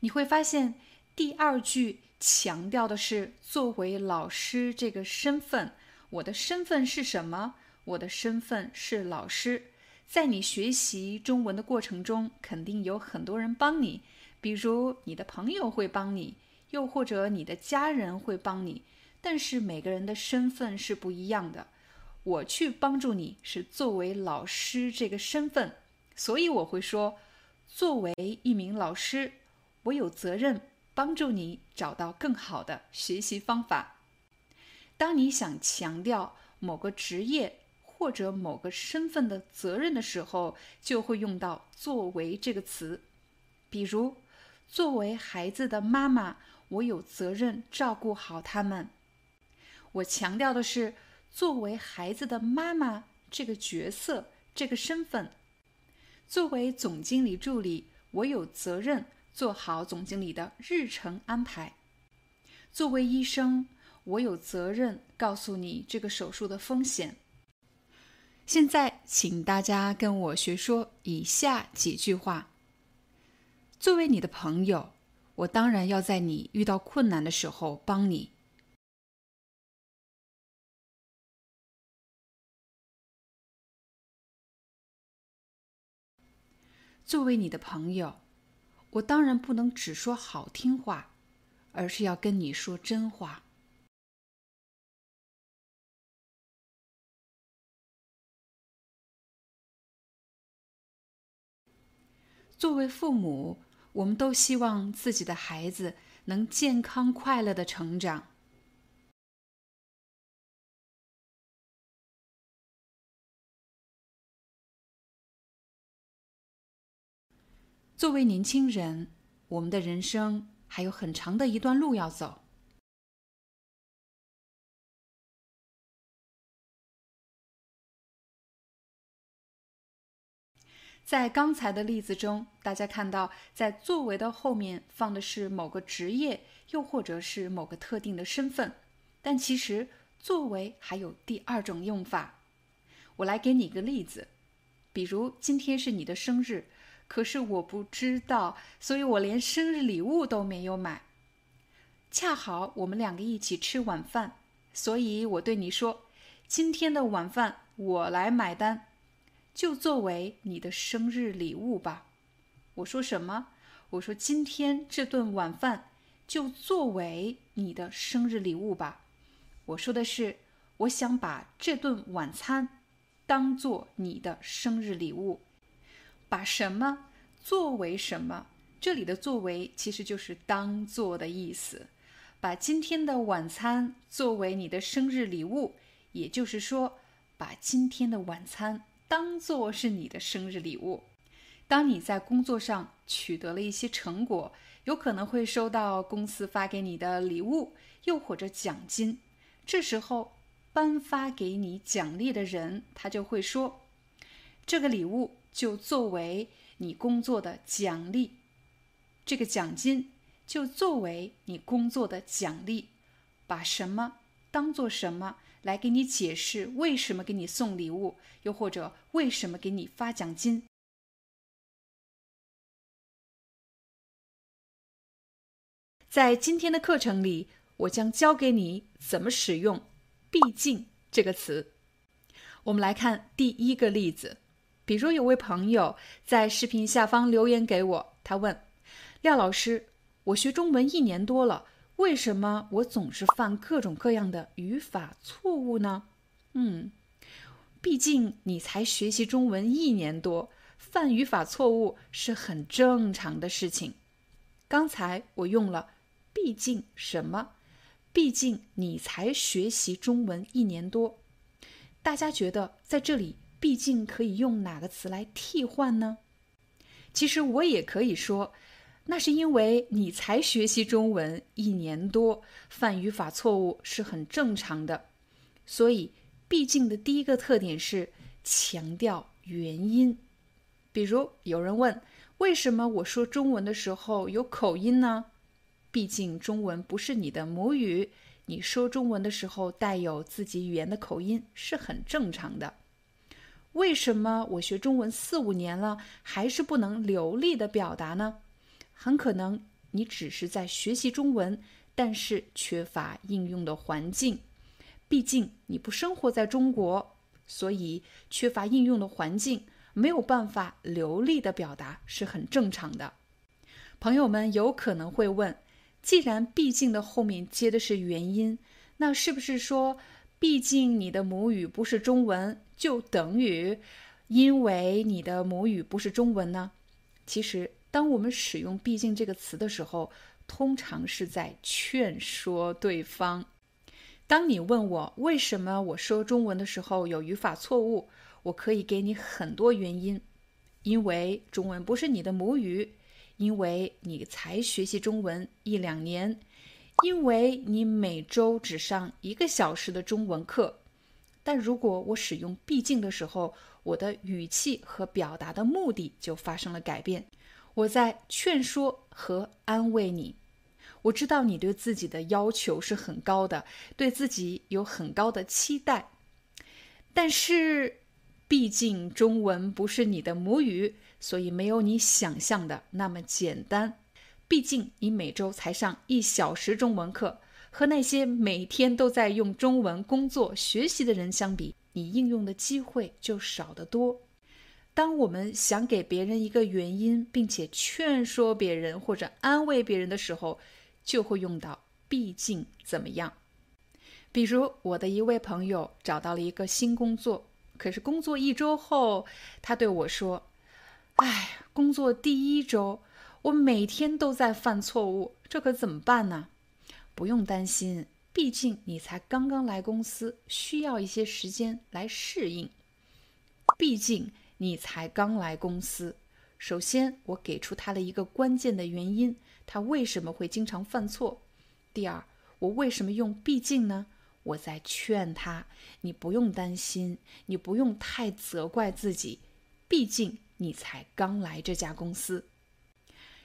S1: 你会发现，第二句强调的是作为老师这个身份。我的身份是什么？我的身份是老师。在你学习中文的过程中，肯定有很多人帮你，比如你的朋友会帮你，又或者你的家人会帮你。但是每个人的身份是不一样的。我去帮助你是作为老师这个身份，所以我会说，作为一名老师，我有责任帮助你找到更好的学习方法。当你想强调某个职业或者某个身份的责任的时候，就会用到“作为”这个词。比如，作为孩子的妈妈，我有责任照顾好他们。我强调的是作为孩子的妈妈这个角色、这个身份。作为总经理助理，我有责任做好总经理的日程安排。作为医生。我有责任告诉你这个手术的风险。现在，请大家跟我学说以下几句话。作为你的朋友，我当然要在你遇到困难的时候帮你。作为你的朋友，我当然不能只说好听话，而是要跟你说真话。作为父母，我们都希望自己的孩子能健康快乐的成长。作为年轻人，我们的人生还有很长的一段路要走。在刚才的例子中，大家看到，在“作为”的后面放的是某个职业，又或者是某个特定的身份。但其实“作为”还有第二种用法。我来给你一个例子，比如今天是你的生日，可是我不知道，所以我连生日礼物都没有买。恰好我们两个一起吃晚饭，所以我对你说：“今天的晚饭我来买单。”就作为你的生日礼物吧。我说什么？我说今天这顿晚饭就作为你的生日礼物吧。我说的是，我想把这顿晚餐当做你的生日礼物。把什么作为什么？这里的“作为”其实就是“当做”的意思。把今天的晚餐作为你的生日礼物，也就是说，把今天的晚餐。当做是你的生日礼物。当你在工作上取得了一些成果，有可能会收到公司发给你的礼物，又或者奖金。这时候，颁发给你奖励的人，他就会说：“这个礼物就作为你工作的奖励，这个奖金就作为你工作的奖励。”把什么当做什么？来给你解释为什么给你送礼物，又或者为什么给你发奖金。在今天的课程里，我将教给你怎么使用“毕竟”这个词。我们来看第一个例子，比如有位朋友在视频下方留言给我，他问：“廖老师，我学中文一年多了。”为什么我总是犯各种各样的语法错误呢？嗯，毕竟你才学习中文一年多，犯语法错误是很正常的事情。刚才我用了“毕竟什么”，毕竟你才学习中文一年多。大家觉得在这里“毕竟”可以用哪个词来替换呢？其实我也可以说。那是因为你才学习中文一年多，犯语法错误是很正常的。所以，毕竟的第一个特点是强调原因。比如有人问，为什么我说中文的时候有口音呢？毕竟中文不是你的母语，你说中文的时候带有自己语言的口音是很正常的。为什么我学中文四五年了，还是不能流利的表达呢？很可能你只是在学习中文，但是缺乏应用的环境。毕竟你不生活在中国，所以缺乏应用的环境，没有办法流利的表达是很正常的。朋友们有可能会问：既然“毕竟”的后面接的是元音，那是不是说“毕竟你的母语不是中文”就等于因为你的母语不是中文呢？其实，当我们使用“毕竟”这个词的时候，通常是在劝说对方。当你问我为什么我说中文的时候有语法错误，我可以给你很多原因，因为中文不是你的母语。因为你才学习中文一两年，因为你每周只上一个小时的中文课，但如果我使用“毕竟”的时候，我的语气和表达的目的就发生了改变。我在劝说和安慰你。我知道你对自己的要求是很高的，对自己有很高的期待，但是。毕竟中文不是你的母语，所以没有你想象的那么简单。毕竟你每周才上一小时中文课，和那些每天都在用中文工作学习的人相比，你应用的机会就少得多。当我们想给别人一个原因，并且劝说别人或者安慰别人的时候，就会用到“毕竟怎么样”。比如我的一位朋友找到了一个新工作。可是工作一周后，他对我说：“哎，工作第一周，我每天都在犯错误，这可怎么办呢？”不用担心，毕竟你才刚刚来公司，需要一些时间来适应。毕竟你才刚来公司，首先我给出他的一个关键的原因，他为什么会经常犯错。第二，我为什么用“毕竟”呢？我在劝他，你不用担心，你不用太责怪自己，毕竟你才刚来这家公司。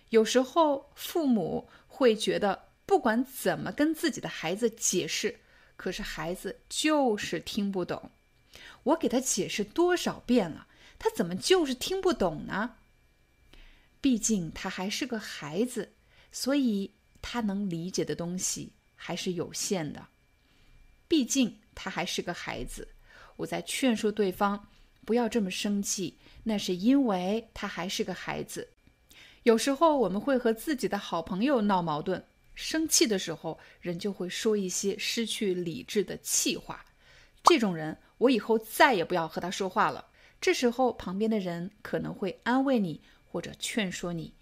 S1: 有时候父母会觉得，不管怎么跟自己的孩子解释，可是孩子就是听不懂。我给他解释多少遍了，他怎么就是听不懂呢？毕竟他还是个孩子，所以他能理解的东西还是有限的。毕竟他还是个孩子，我在劝说对方不要这么生气。那是因为他还是个孩子。有时候我们会和自己的好朋友闹矛盾，生气的时候，人就会说一些失去理智的气话。这种人，我以后再也不要和他说话了。这时候，旁边的人可能会安慰你或者劝说你，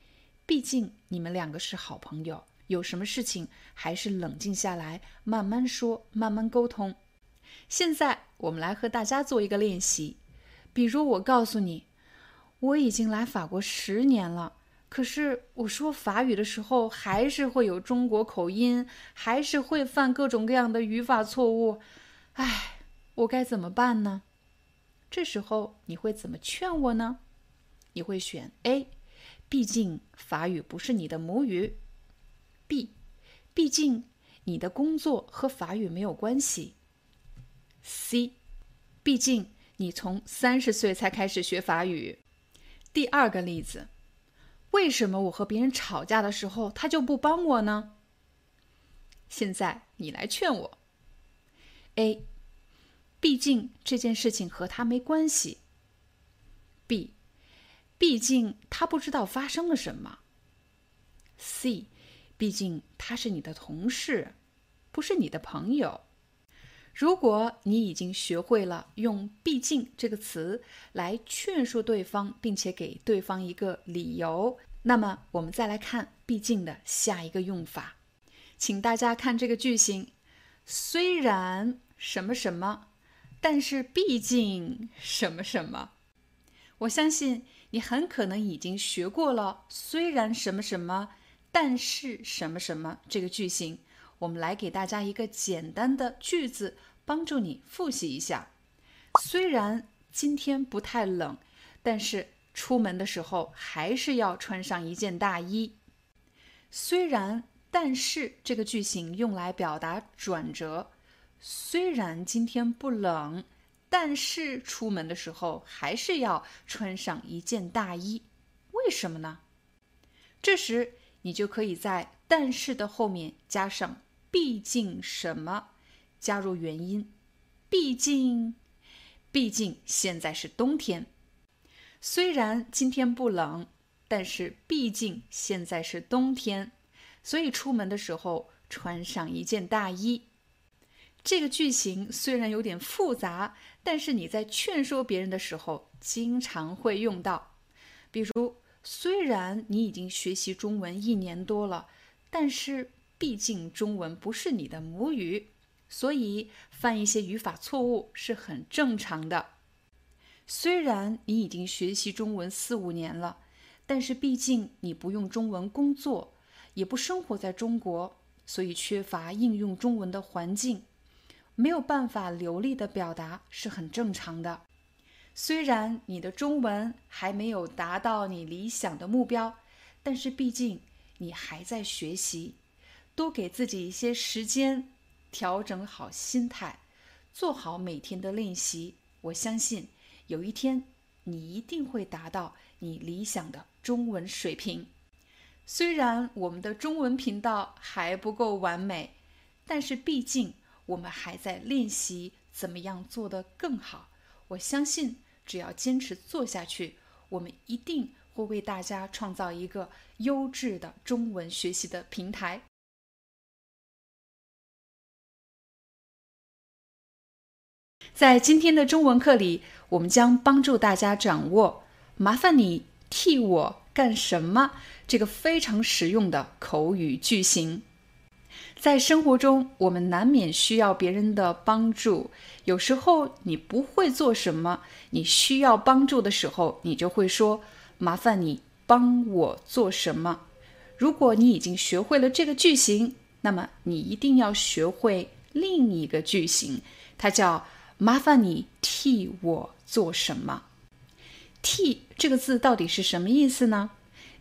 S1: 毕竟你们两个是好朋友。有什么事情，还是冷静下来，慢慢说，慢慢沟通。现在我们来和大家做一个练习。比如，我告诉你，我已经来法国十年了，可是我说法语的时候，还是会有中国口音，还是会犯各种各样的语法错误。唉，我该怎么办呢？这时候你会怎么劝我呢？你会选 A，毕竟法语不是你的母语。B，毕竟你的工作和法语没有关系。C，毕竟你从三十岁才开始学法语。第二个例子，为什么我和别人吵架的时候他就不帮我呢？现在你来劝我。A，毕竟这件事情和他没关系。B，毕竟他不知道发生了什么。C。毕竟他是你的同事，不是你的朋友。如果你已经学会了用“毕竟”这个词来劝说对方，并且给对方一个理由，那么我们再来看“毕竟”的下一个用法。请大家看这个句型：虽然什么什么，但是毕竟什么什么。我相信你很可能已经学过了“虽然什么什么”。但是什么什么这个句型，我们来给大家一个简单的句子，帮助你复习一下。虽然今天不太冷，但是出门的时候还是要穿上一件大衣。虽然但是这个句型用来表达转折。虽然今天不冷，但是出门的时候还是要穿上一件大衣。为什么呢？这时你就可以在“但是”的后面加上“毕竟什么”，加入原因。毕竟，毕竟现在是冬天。虽然今天不冷，但是毕竟现在是冬天。所以出门的时候穿上一件大衣。这个句型虽然有点复杂，但是你在劝说别人的时候经常会用到。比如，虽然你已经学习中文一年多了，但是毕竟中文不是你的母语，所以犯一些语法错误是很正常的。虽然你已经学习中文四五年了，但是毕竟你不用中文工作。也不生活在中国，所以缺乏应用中文的环境，没有办法流利的表达是很正常的。虽然你的中文还没有达到你理想的目标，但是毕竟你还在学习，多给自己一些时间，调整好心态，做好每天的练习。我相信有一天你一定会达到你理想的中文水平。虽然我们的中文频道还不够完美，但是毕竟我们还在练习怎么样做得更好。我相信，只要坚持做下去，我们一定会为大家创造一个优质的中文学习的平台。在今天的中文课里，我们将帮助大家掌握“麻烦你替我干什么”。这个非常实用的口语句型，在生活中我们难免需要别人的帮助。有时候你不会做什么，你需要帮助的时候，你就会说：“麻烦你帮我做什么。”如果你已经学会了这个句型，那么你一定要学会另一个句型，它叫“麻烦你替我做什么”。替这个字到底是什么意思呢？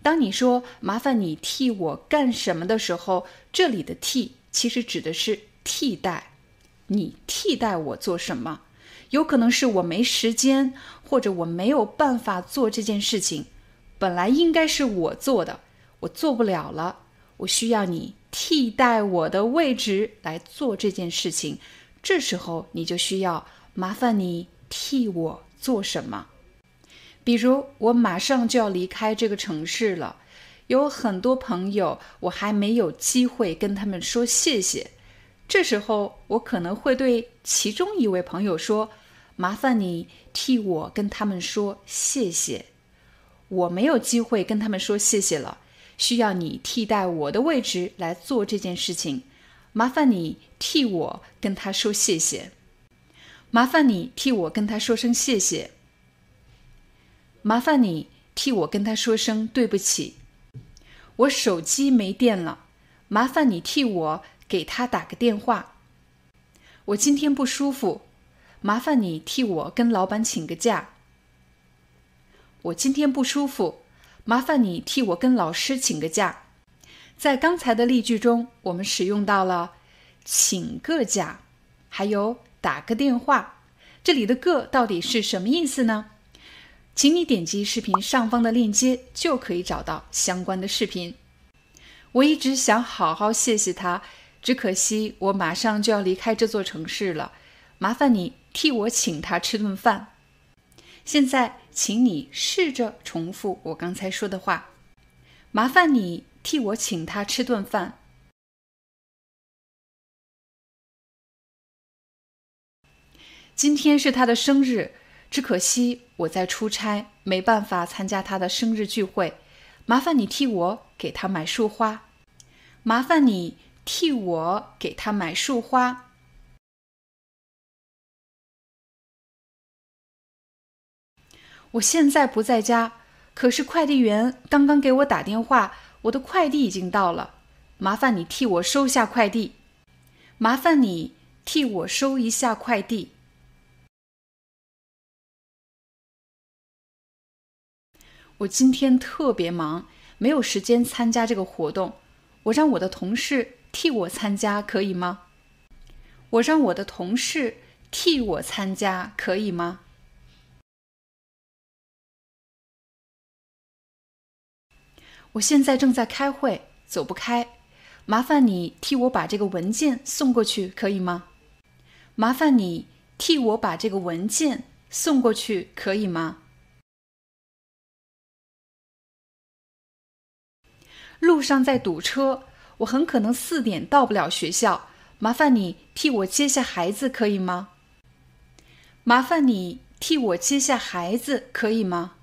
S1: 当你说“麻烦你替我干什么”的时候，这里的“替”其实指的是替代。你替代我做什么？有可能是我没时间，或者我没有办法做这件事情。本来应该是我做的，我做不了了。我需要你替代我的位置来做这件事情。这时候你就需要麻烦你替我做什么。比如，我马上就要离开这个城市了，有很多朋友，我还没有机会跟他们说谢谢。这时候，我可能会对其中一位朋友说：“麻烦你替我跟他们说谢谢。”我没有机会跟他们说谢谢了，需要你替代我的位置来做这件事情。麻烦你替我跟他说谢谢。麻烦你替我跟他说声谢谢。麻烦你替我跟他说声对不起，我手机没电了。麻烦你替我给他打个电话。我今天不舒服，麻烦你替我跟老板请个假。我今天不舒服，麻烦你替我跟老师请个假。在刚才的例句中，我们使用到了请个假，还有打个电话。这里的“个”到底是什么意思呢？请你点击视频上方的链接，就可以找到相关的视频。我一直想好好谢谢他，只可惜我马上就要离开这座城市了。麻烦你替我请他吃顿饭。现在，请你试着重复我刚才说的话。麻烦你替我请他吃顿饭。今天是他的生日。只可惜我在出差，没办法参加他的生日聚会。麻烦你替我给他买束花。麻烦你替我给他买束花。我现在不在家，可是快递员刚刚给我打电话，我的快递已经到了。麻烦你替我收下快递。麻烦你替我收一下快递。我今天特别忙，没有时间参加这个活动。我让我的同事替我参加，可以吗？我让我的同事替我参加，可以吗？我现在正在开会，走不开，麻烦你替我把这个文件送过去，可以吗？麻烦你替我把这个文件送过去，可以吗？路上在堵车，我很可能四点到不了学校，麻烦你替我接下孩子，可以吗？麻烦你替我接下孩子，可以吗？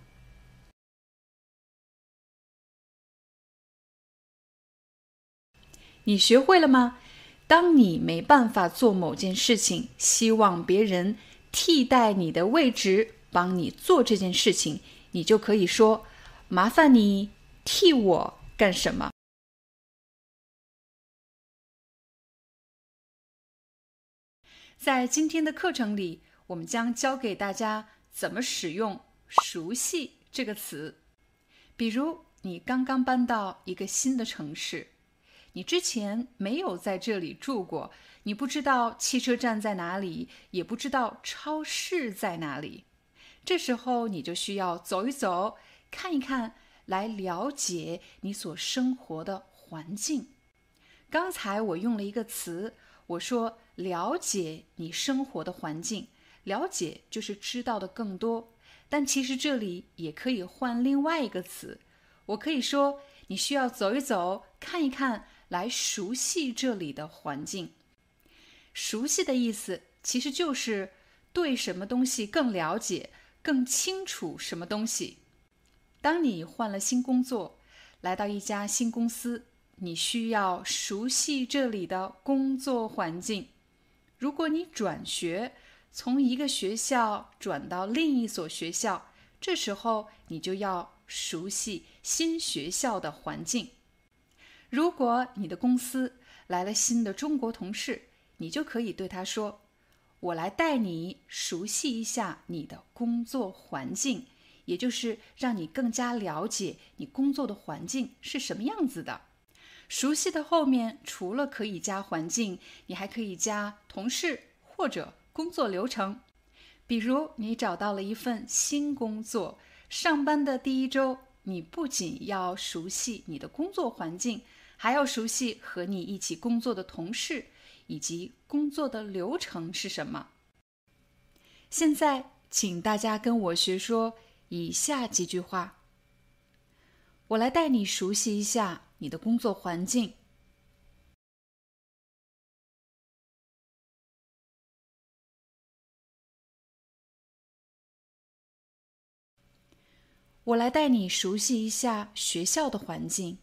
S1: 你学会了吗？当你没办法做某件事情，希望别人替代你的位置帮你做这件事情，你就可以说：“麻烦你替我干什么？”在今天的课程里，我们将教给大家怎么使用“熟悉”这个词。比如，你刚刚搬到一个新的城市。你之前没有在这里住过，你不知道汽车站在哪里，也不知道超市在哪里。这时候你就需要走一走，看一看，来了解你所生活的环境。刚才我用了一个词，我说了解你生活的环境，了解就是知道的更多。但其实这里也可以换另外一个词，我可以说你需要走一走，看一看。来熟悉这里的环境。熟悉的意思其实就是对什么东西更了解、更清楚什么东西。当你换了新工作，来到一家新公司，你需要熟悉这里的工作环境。如果你转学，从一个学校转到另一所学校，这时候你就要熟悉新学校的环境。如果你的公司来了新的中国同事，你就可以对他说：“我来带你熟悉一下你的工作环境，也就是让你更加了解你工作的环境是什么样子的。”熟悉的后面除了可以加环境，你还可以加同事或者工作流程。比如你找到了一份新工作，上班的第一周，你不仅要熟悉你的工作环境。还要熟悉和你一起工作的同事，以及工作的流程是什么。现在，请大家跟我学说以下几句话。我来带你熟悉一下你的工作环境。我来带你熟悉一下学校的环境。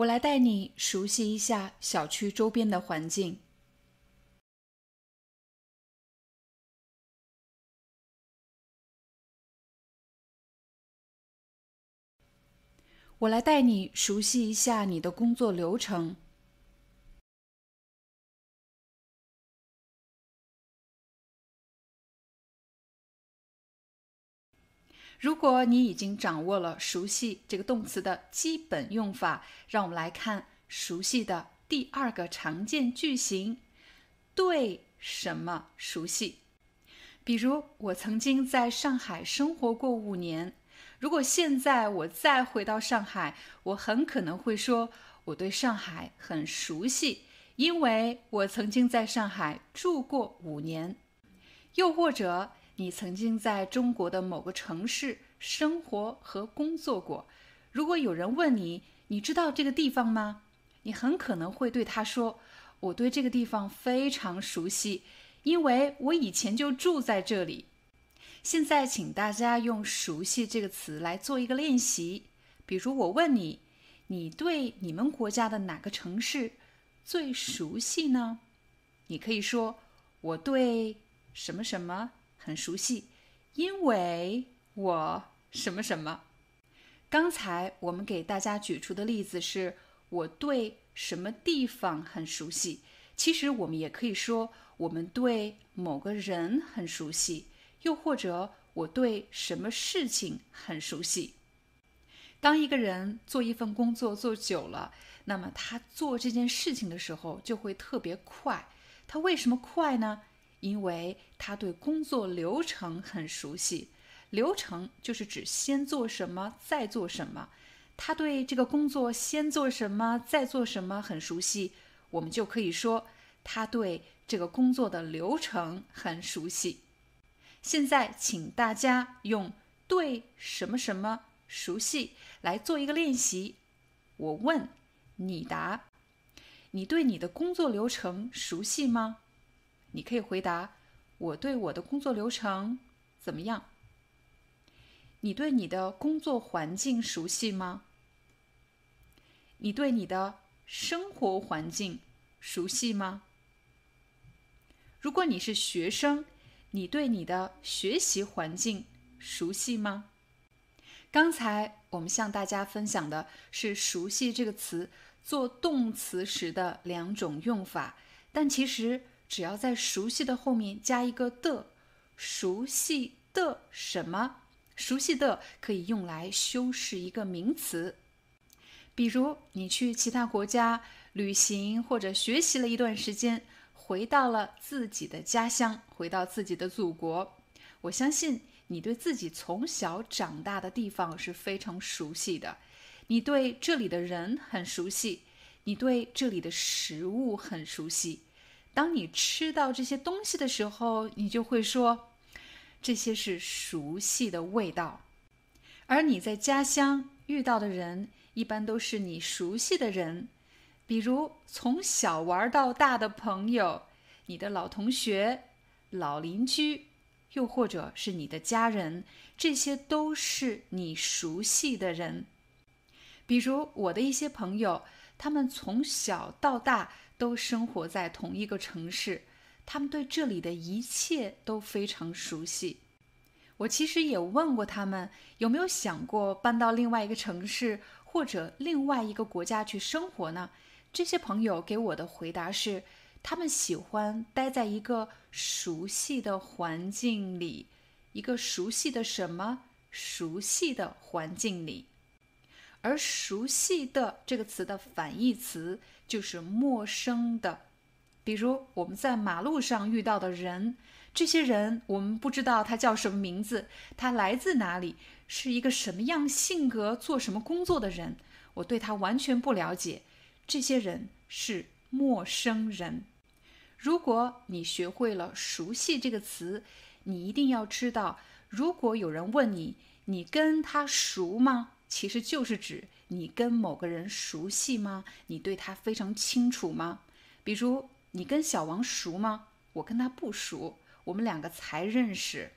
S1: 我来带你熟悉一下小区周边的环境。我来带你熟悉一下你的工作流程。如果你已经掌握了“熟悉”这个动词的基本用法，让我们来看“熟悉”的第二个常见句型：对什么熟悉？比如，我曾经在上海生活过五年。如果现在我再回到上海，我很可能会说我对上海很熟悉，因为我曾经在上海住过五年。又或者，你曾经在中国的某个城市生活和工作过。如果有人问你，你知道这个地方吗？你很可能会对他说：“我对这个地方非常熟悉，因为我以前就住在这里。”现在，请大家用“熟悉”这个词来做一个练习。比如，我问你：“你对你们国家的哪个城市最熟悉呢？”你可以说：“我对什么什么。”很熟悉，因为我什么什么。刚才我们给大家举出的例子是我对什么地方很熟悉。其实我们也可以说我们对某个人很熟悉，又或者我对什么事情很熟悉。当一个人做一份工作做久了，那么他做这件事情的时候就会特别快。他为什么快呢？因为他对工作流程很熟悉。流程就是指先做什么，再做什么。他对这个工作先做什么，再做什么很熟悉，我们就可以说他对这个工作的流程很熟悉。现在，请大家用“对什么什么熟悉”来做一个练习。我问，你答。你对你的工作流程熟悉吗？你可以回答：我对我的工作流程怎么样？你对你的工作环境熟悉吗？你对你的生活环境熟悉吗？如果你是学生，你对你的学习环境熟悉吗？刚才我们向大家分享的是“熟悉”这个词做动词时的两种用法，但其实只要在“熟悉”的后面加一个的，熟悉的什么？熟悉的可以用来修饰一个名词，比如你去其他国家旅行或者学习了一段时间，回到了自己的家乡，回到自己的祖国，我相信你对自己从小长大的地方是非常熟悉的，你对这里的人很熟悉，你对这里的食物很熟悉。当你吃到这些东西的时候，你就会说。这些是熟悉的味道，而你在家乡遇到的人，一般都是你熟悉的人，比如从小玩到大的朋友、你的老同学、老邻居，又或者是你的家人，这些都是你熟悉的人。比如我的一些朋友，他们从小到大都生活在同一个城市。他们对这里的一切都非常熟悉。我其实也问过他们有没有想过搬到另外一个城市或者另外一个国家去生活呢？这些朋友给我的回答是，他们喜欢待在一个熟悉的环境里，一个熟悉的什么？熟悉的环境里。而“熟悉的”这个词的反义词就是陌生的。比如我们在马路上遇到的人，这些人我们不知道他叫什么名字，他来自哪里，是一个什么样性格、做什么工作的人，我对他完全不了解。这些人是陌生人。如果你学会了“熟悉”这个词，你一定要知道，如果有人问你“你跟他熟吗”，其实就是指你跟某个人熟悉吗？你对他非常清楚吗？比如。你跟小王熟吗？我跟他不熟，我们两个才认识，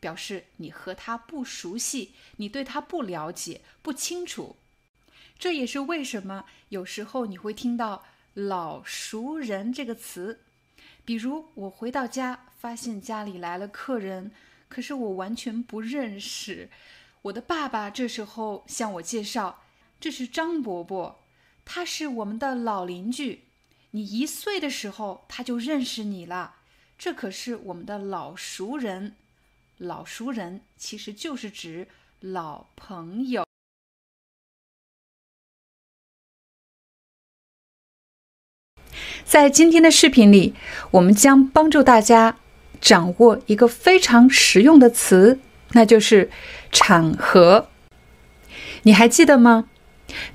S1: 表示你和他不熟悉，你对他不了解、不清楚。这也是为什么有时候你会听到“老熟人”这个词。比如我回到家，发现家里来了客人，可是我完全不认识。我的爸爸这时候向我介绍：“这是张伯伯，他是我们的老邻居。”你一岁的时候，他就认识你了，这可是我们的老熟人。老熟人其实就是指老朋友。在今天的视频里，我们将帮助大家掌握一个非常实用的词，那就是场合。你还记得吗？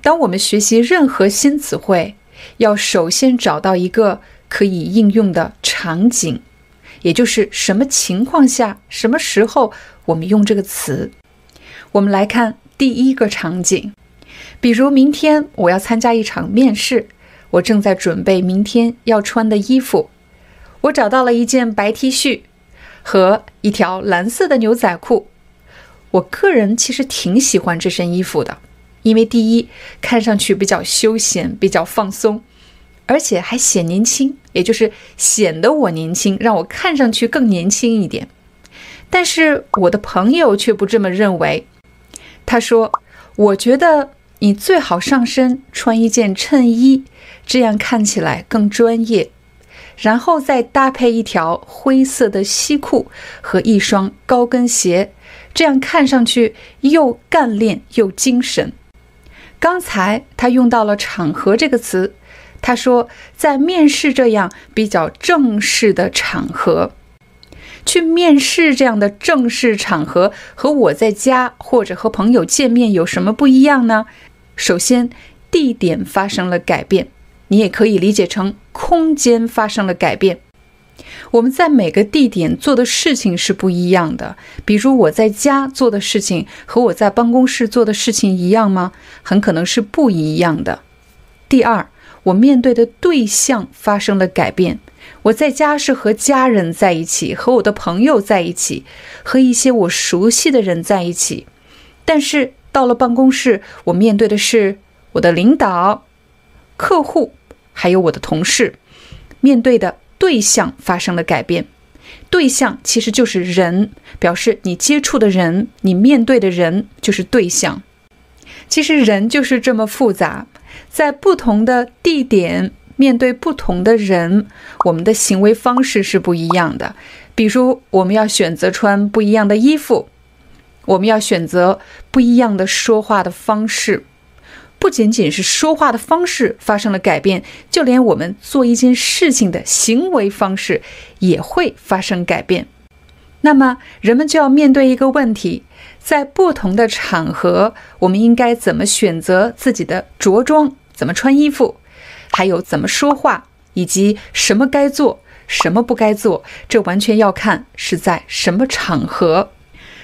S1: 当我们学习任何新词汇，要首先找到一个可以应用的场景，也就是什么情况下、什么时候我们用这个词。我们来看第一个场景，比如明天我要参加一场面试，我正在准备明天要穿的衣服。我找到了一件白 T 恤和一条蓝色的牛仔裤。我个人其实挺喜欢这身衣服的。因为第一，看上去比较休闲、比较放松，而且还显年轻，也就是显得我年轻，让我看上去更年轻一点。但是我的朋友却不这么认为，他说：“我觉得你最好上身穿一件衬衣，这样看起来更专业。”然后再搭配一条灰色的西裤和一双高跟鞋，这样看上去又干练又精神。刚才他用到了“场合”这个词，他说在面试这样比较正式的场合，去面试这样的正式场合和我在家或者和朋友见面有什么不一样呢？首先，地点发生了改变。你也可以理解成空间发生了改变。我们在每个地点做的事情是不一样的。比如我在家做的事情和我在办公室做的事情一样吗？很可能是不一样的。第二，我面对的对象发生了改变。我在家是和家人在一起，和我的朋友在一起，和一些我熟悉的人在一起。但是到了办公室，我面对的是我的领导、客户。还有我的同事，面对的对象发生了改变。对象其实就是人，表示你接触的人，你面对的人就是对象。其实人就是这么复杂，在不同的地点面对不同的人，我们的行为方式是不一样的。比如，我们要选择穿不一样的衣服，我们要选择不一样的说话的方式。不仅仅是说话的方式发生了改变，就连我们做一件事情的行为方式也会发生改变。那么，人们就要面对一个问题：在不同的场合，我们应该怎么选择自己的着装，怎么穿衣服，还有怎么说话，以及什么该做，什么不该做，这完全要看是在什么场合。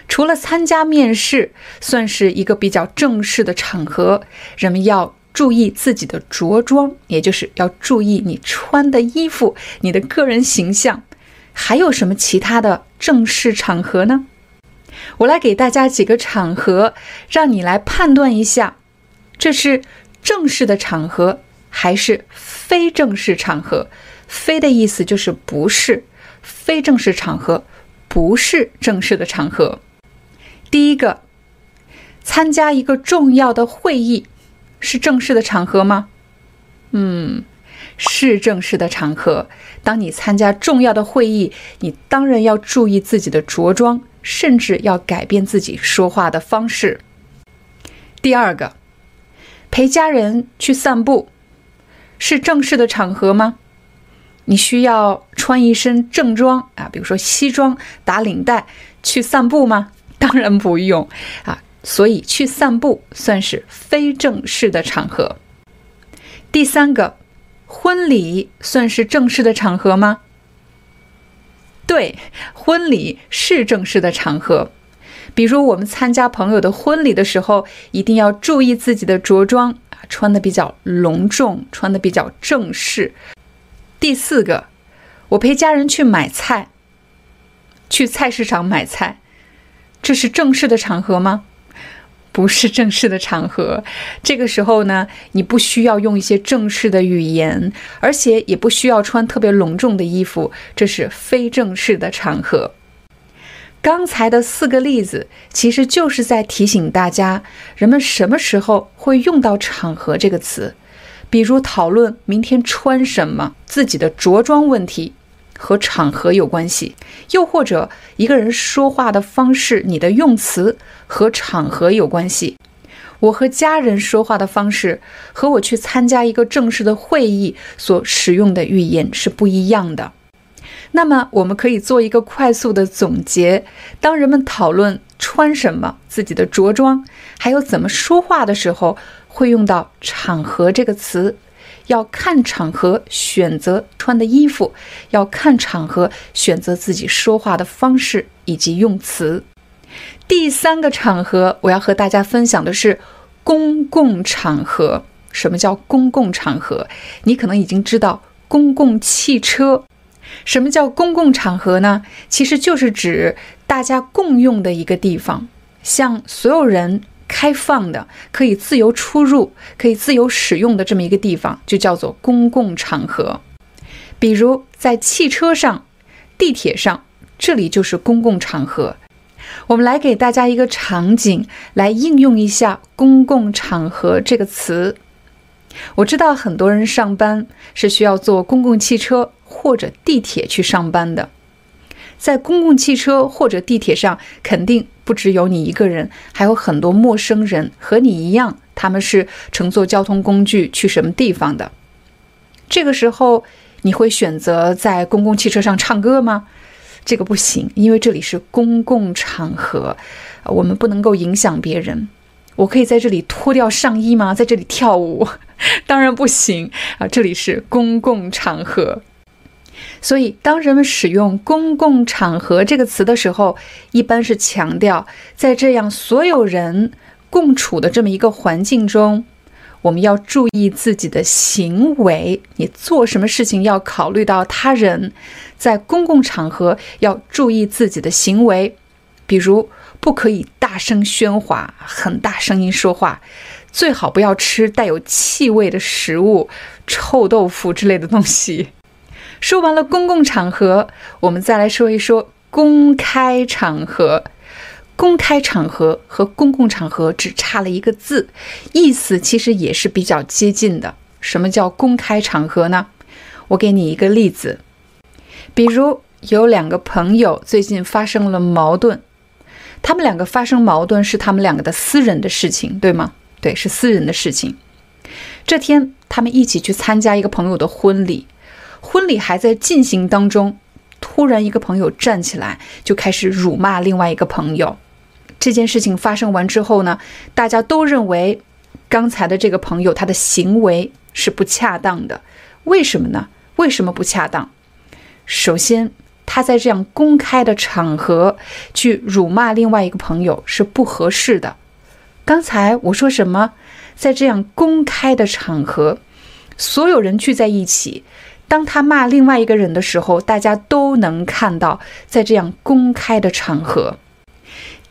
S1: 除了参加面试算是一个比较正式的场合，人们要注意自己的着装，也就是要注意你穿的衣服、你的个人形象。还有什么其他的正式场合呢？我来给大家几个场合，让你来判断一下，这是正式的场合还是非正式场合。非的意思就是不是，非正式场合不是正式的场合。第一个，参加一个重要的会议，是正式的场合吗？嗯，是正式的场合。当你参加重要的会议，你当然要注意自己的着装，甚至要改变自己说话的方式。第二个，陪家人去散步，是正式的场合吗？你需要穿一身正装啊，比如说西装打领带去散步吗？当然不用啊，所以去散步算是非正式的场合。第三个，婚礼算是正式的场合吗？对，婚礼是正式的场合。比如我们参加朋友的婚礼的时候，一定要注意自己的着装啊，穿的比较隆重，穿的比较正式。第四个，我陪家人去买菜，去菜市场买菜。这是正式的场合吗？不是正式的场合。这个时候呢，你不需要用一些正式的语言，而且也不需要穿特别隆重的衣服。这是非正式的场合。刚才的四个例子，其实就是在提醒大家，人们什么时候会用到“场合”这个词。比如讨论明天穿什么，自己的着装问题。和场合有关系，又或者一个人说话的方式，你的用词和场合有关系。我和家人说话的方式，和我去参加一个正式的会议所使用的语言是不一样的。那么，我们可以做一个快速的总结：当人们讨论穿什么、自己的着装，还有怎么说话的时候，会用到“场合”这个词。要看场合选择穿的衣服，要看场合选择自己说话的方式以及用词。第三个场合，我要和大家分享的是公共场合。什么叫公共场合？你可能已经知道，公共汽车。什么叫公共场合呢？其实就是指大家共用的一个地方，向所有人。开放的，可以自由出入、可以自由使用的这么一个地方，就叫做公共场合。比如在汽车上、地铁上，这里就是公共场合。我们来给大家一个场景，来应用一下“公共场合”这个词。我知道很多人上班是需要坐公共汽车或者地铁去上班的，在公共汽车或者地铁上，肯定不只有你一个人，还有很多陌生人和你一样，他们是乘坐交通工具去什么地方的。这个时候，你会选择在公共汽车上唱歌吗？这个不行，因为这里是公共场合，我们不能够影响别人。我可以在这里脱掉上衣吗？在这里跳舞？当然不行啊！这里是公共场合，所以当人们使用“公共场合”这个词的时候，一般是强调在这样所有人共处的这么一个环境中，我们要注意自己的行为。你做什么事情要考虑到他人，在公共场合要注意自己的行为，比如不可以大声喧哗，很大声音说话。最好不要吃带有气味的食物，臭豆腐之类的东西。说完了公共场合，我们再来说一说公开场合。公开场合和公共场合只差了一个字，意思其实也是比较接近的。什么叫公开场合呢？我给你一个例子，比如有两个朋友最近发生了矛盾，他们两个发生矛盾是他们两个的私人的事情，对吗？对，是私人的事情。这天，他们一起去参加一个朋友的婚礼，婚礼还在进行当中，突然一个朋友站起来就开始辱骂另外一个朋友。这件事情发生完之后呢，大家都认为刚才的这个朋友他的行为是不恰当的。为什么呢？为什么不恰当？首先，他在这样公开的场合去辱骂另外一个朋友是不合适的。刚才我说什么？在这样公开的场合，所有人聚在一起，当他骂另外一个人的时候，大家都能看到，在这样公开的场合。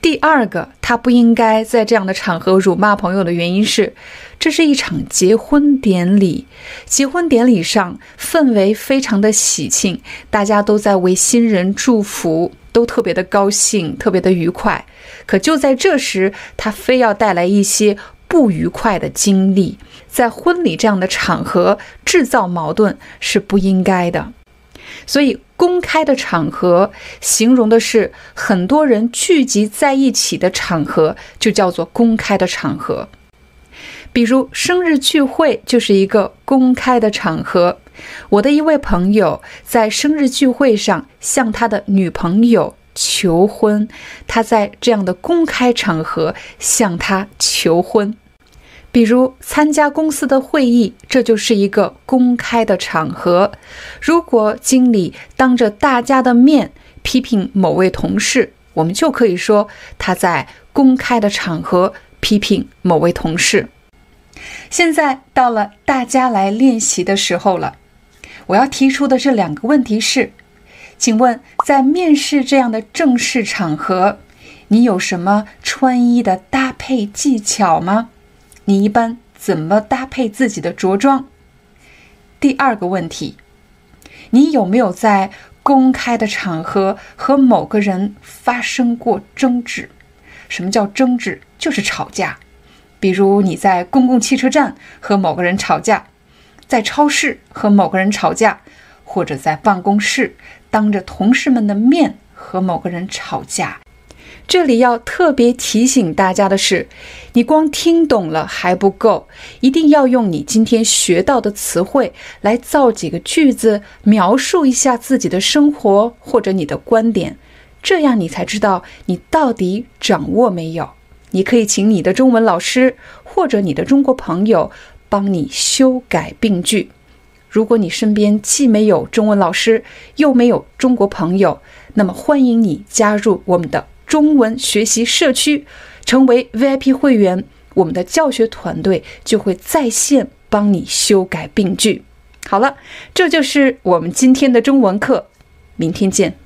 S1: 第二个，他不应该在这样的场合辱骂朋友的原因是，这是一场结婚典礼，结婚典礼上氛围非常的喜庆，大家都在为新人祝福。都特别的高兴，特别的愉快。可就在这时，他非要带来一些不愉快的经历，在婚礼这样的场合制造矛盾是不应该的。所以，公开的场合形容的是很多人聚集在一起的场合，就叫做公开的场合。比如生日聚会就是一个公开的场合。我的一位朋友在生日聚会上向他的女朋友求婚，他在这样的公开场合向她求婚。比如参加公司的会议，这就是一个公开的场合。如果经理当着大家的面批评某位同事，我们就可以说他在公开的场合批评某位同事。现在到了大家来练习的时候了。我要提出的这两个问题是：请问，在面试这样的正式场合，你有什么穿衣的搭配技巧吗？你一般怎么搭配自己的着装？第二个问题，你有没有在公开的场合和某个人发生过争执？什么叫争执？就是吵架。比如你在公共汽车站和某个人吵架。在超市和某个人吵架，或者在办公室当着同事们的面和某个人吵架。这里要特别提醒大家的是，你光听懂了还不够，一定要用你今天学到的词汇来造几个句子，描述一下自己的生活或者你的观点，这样你才知道你到底掌握没有。你可以请你的中文老师或者你的中国朋友。帮你修改病句。如果你身边既没有中文老师，又没有中国朋友，那么欢迎你加入我们的中文学习社区，成为 VIP 会员。我们的教学团队就会在线帮你修改病句。好了，这就是我们今天的中文课，明天见。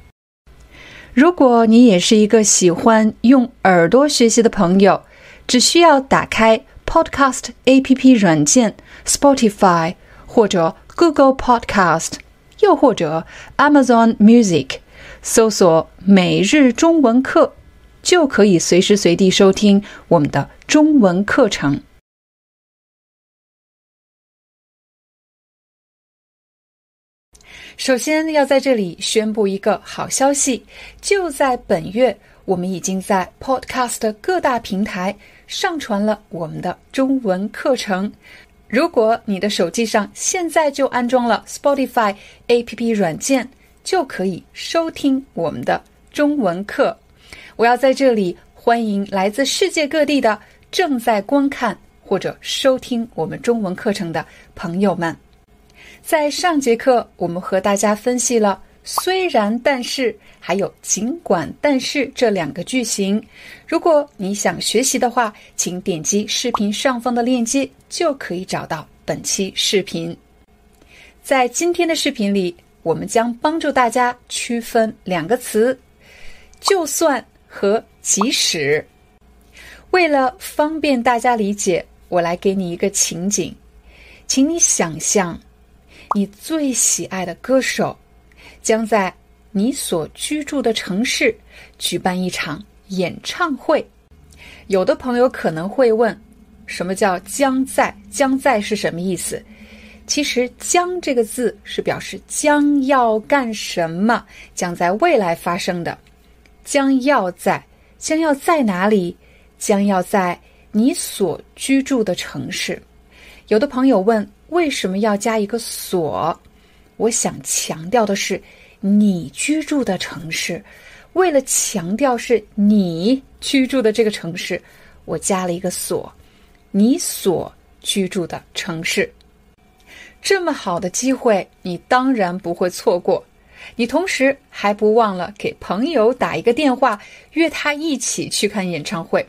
S1: 如果你也是一个喜欢用耳朵学习的朋友，只需要打开。Podcast A P P 软件 Spotify 或者 Google Podcast，又或者 Amazon Music，搜索每日中文课就可以随时随地收听我们的中文课程。首先要在这里宣布一个好消息就在本月我们已经在 podcast 各大平台上传了我们的中文课程。如果你的手机上现在就安装了 spotify app 软件就可以收听我们的中文课。我要在这里欢迎来自世界各地的正在观看或者收听我们中文课程的朋友们。在上节课，我们和大家分析了“虽然”“但是”还有“尽管”“但是”这两个句型。如果你想学习的话，请点击视频上方的链接，就可以找到本期视频。在今天的视频里，我们将帮助大家区分两个词：“就算”和“即使”。为了方便大家理解，我来给你一个情景，请你想象。你最喜爱的歌手将在你所居住的城市举办一场演唱会。有的朋友可能会问：“什么叫将在？将在是什么意思？”其实“将”这个字是表示将要干什么，将在未来发生的。将要在，将要在哪里？将要在你所居住的城市。有的朋友问。为什么要加一个所？我想强调的是你居住的城市。为了强调是你居住的这个城市，我加了一个所。你所居住的城市，这么好的机会，你当然不会错过。你同时还不忘了给朋友打一个电话，约他一起去看演唱会。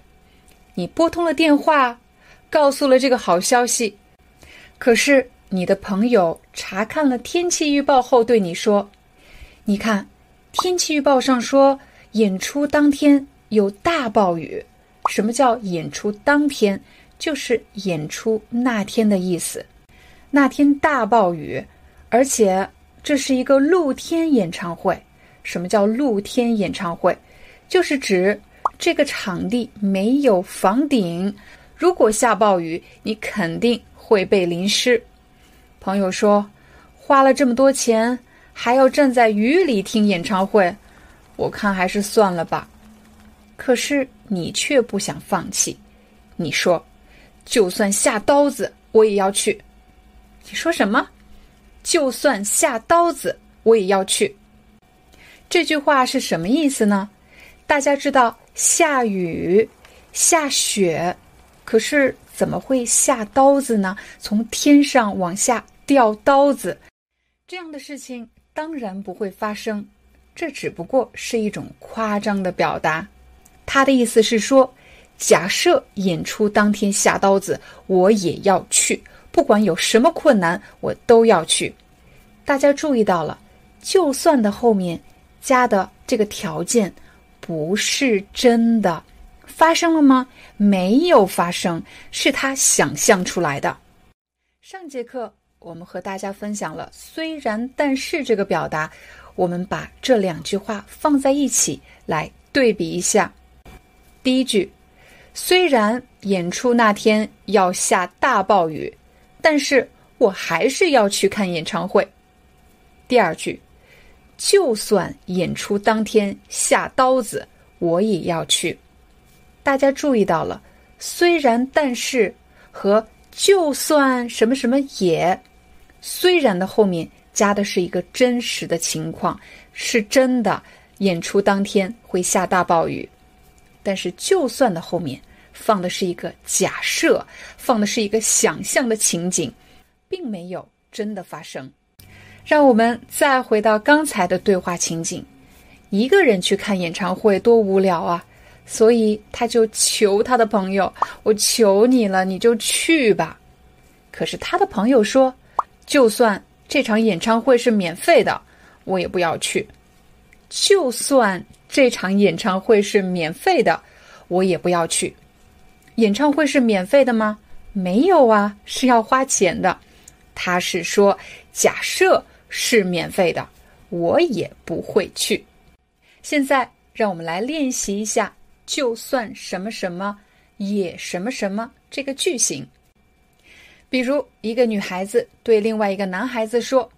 S1: 你拨通了电话，告诉了这个好消息。可是，你的朋友查看了天气预报后对你说：“你看，天气预报上说演出当天有大暴雨。什么叫演出当天？就是演出那天的意思。那天大暴雨，而且这是一个露天演唱会。什么叫露天演唱会？就是指这个场地没有房顶。如果下暴雨，你肯定。”会被淋湿。朋友说：“花了这么多钱，还要站在雨里听演唱会，我看还是算了吧。”可是你却不想放弃。你说：“就算下刀子，我也要去。”你说什么？就算下刀子，我也要去。这句话是什么意思呢？大家知道，下雨、下雪，可是。怎么会下刀子呢？从天上往下掉刀子，这样的事情当然不会发生。这只不过是一种夸张的表达。他的意思是说，假设演出当天下刀子，我也要去，不管有什么困难，我都要去。大家注意到了，就算的后面加的这个条件不是真的。发生了吗？没有发生，是他想象出来的。上节课我们和大家分享了“虽然但是”这个表达，我们把这两句话放在一起来对比一下。第一句：虽然演出那天要下大暴雨，但是我还是要去看演唱会。第二句：就算演出当天下刀子，我也要去。大家注意到了，虽然但是和就算什么什么也，虽然的后面加的是一个真实的情况，是真的演出当天会下大暴雨，但是就算的后面放的是一个假设，放的是一个想象的情景，并没有真的发生。让我们再回到刚才的对话情景，一个人去看演唱会多无聊啊！所以他就求他的朋友：“我求你了，你就去吧。”可是他的朋友说：“就算这场演唱会是免费的，我也不要去。就算这场演唱会是免费的，我也不要去。演唱会是免费的吗？没有啊，是要花钱的。他是说，假设是免费的，我也不会去。现在让我们来练习一下。”就算什么什么也什么什么这个句型，比如一个女孩子对另外一个男孩子说：“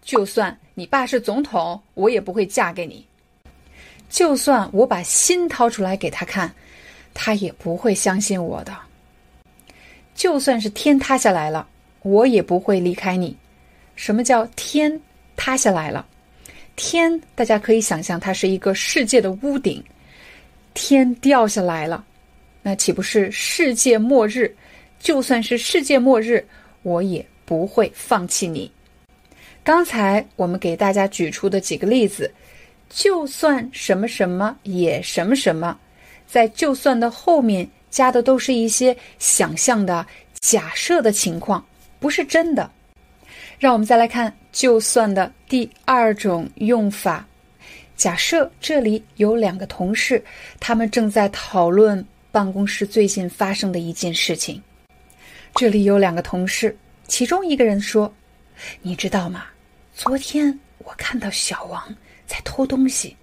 S1: 就算你爸是总统，我也不会嫁给你。就算我把心掏出来给他看，他也不会相信我的。就算是天塌下来了，我也不会离开你。什么叫天塌下来了？天，大家可以想象，它是一个世界的屋顶。天掉下来了，那岂不是世界末日？就算是世界末日，我也不会放弃你。刚才我们给大家举出的几个例子，就算什么什么也什么什么，在就算的后面加的都是一些想象的、假设的情况，不是真的。让我们再来看就算的第二种用法。假设这里有两个同事，他们正在讨论办公室最近发生的一件事情。这里有两个同事，其中一个人说：“你知道吗？昨天我看到小王在偷东西。”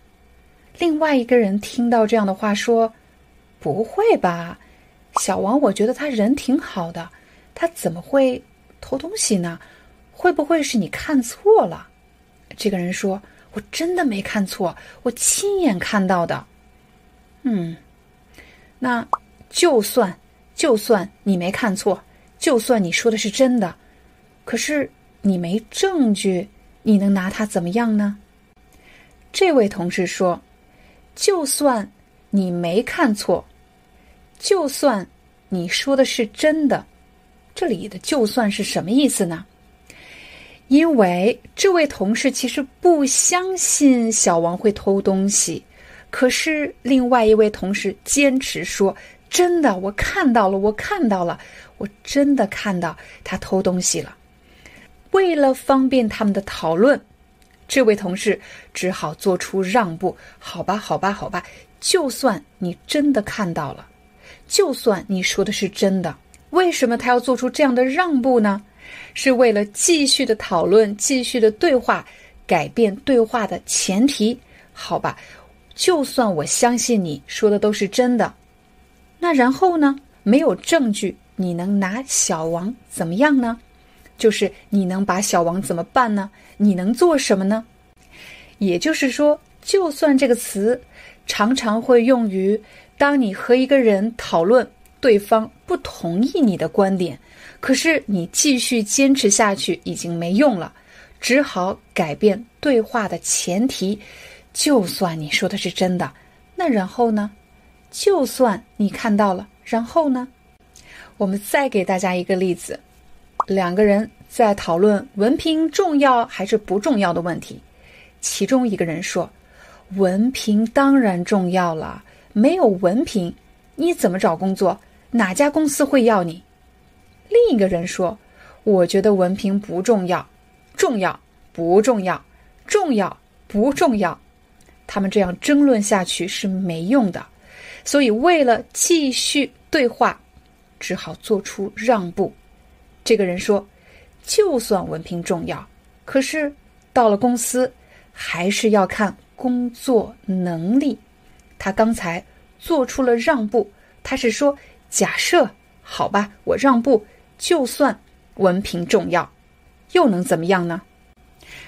S1: 另外一个人听到这样的话说：“不会吧，小王，我觉得他人挺好的，他怎么会偷东西呢？会不会是你看错了？”这个人说。我真的没看错，我亲眼看到的。嗯，那就算就算你没看错，就算你说的是真的，可是你没证据，你能拿他怎么样呢？这位同事说：“就算你没看错，就算你说的是真的，这里的‘就算是’什么意思呢？”因为这位同事其实不相信小王会偷东西，可是另外一位同事坚持说：“真的，我看到了，我看到了，我真的看到他偷东西了。”为了方便他们的讨论，这位同事只好做出让步。好吧，好吧，好吧，就算你真的看到了，就算你说的是真的，为什么他要做出这样的让步呢？是为了继续的讨论、继续的对话，改变对话的前提，好吧？就算我相信你说的都是真的，那然后呢？没有证据，你能拿小王怎么样呢？就是你能把小王怎么办呢？你能做什么呢？也就是说，就算这个词常常会用于当你和一个人讨论，对方不同意你的观点。可是你继续坚持下去已经没用了，只好改变对话的前提。就算你说的是真的，那然后呢？就算你看到了，然后呢？我们再给大家一个例子：两个人在讨论文凭重要还是不重要的问题。其中一个人说：“文凭当然重要了，没有文凭，你怎么找工作？哪家公司会要你？”另一个人说：“我觉得文凭不重要，重要不重要，重要不重要。”他们这样争论下去是没用的，所以为了继续对话，只好做出让步。这个人说：“就算文凭重要，可是到了公司还是要看工作能力。”他刚才做出了让步，他是说：“假设好吧，我让步。”就算文凭重要，又能怎么样呢？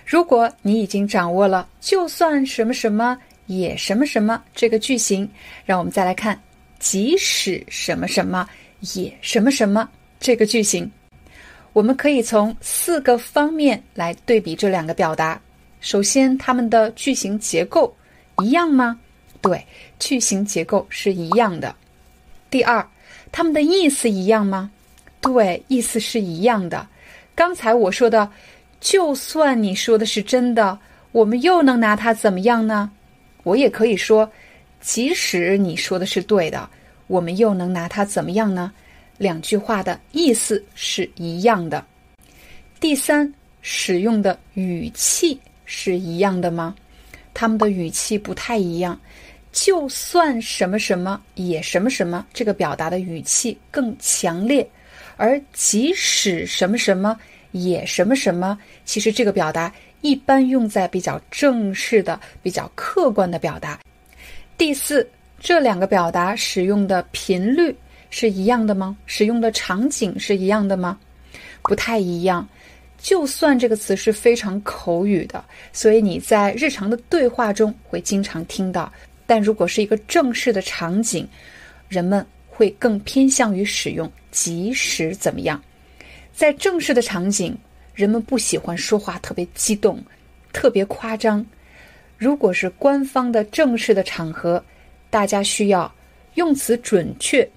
S1: 如果你已经掌握了“就算什么什么也什么什么”这个句型，让我们再来看“即使什么什么也什么什么”这个句型。我们可以从四个方面来对比这两个表达。首先，它们的句型结构一样吗？对，句型结构是一样的。第二，它们的意思一样吗？对，意思是一样的。刚才我说的，就算你说的是真的，我们又能拿它怎么样呢？我也可以说，即使你说的是对的，我们又能拿它怎么样呢？两句话的意思是一样的。第三，使用的语气是一样的吗？他们的语气不太一样。就算什么什么也什么什么，这个表达的语气更强烈。而即使什么什么也什么什么，其实这个表达一般用在比较正式的、比较客观的表达。第四，这两个表达使用的频率是一样的吗？使用的场景是一样的吗？不太一样。就算这个词是非常口语的，所以你在日常的对话中会经常听到。但如果是一个正式的场景，人们会更偏向于使用“即使怎么样”。在正式的场景，人们不喜欢说话特别激动、特别夸张。如果是官方的正式的场合，大家需要用词准确、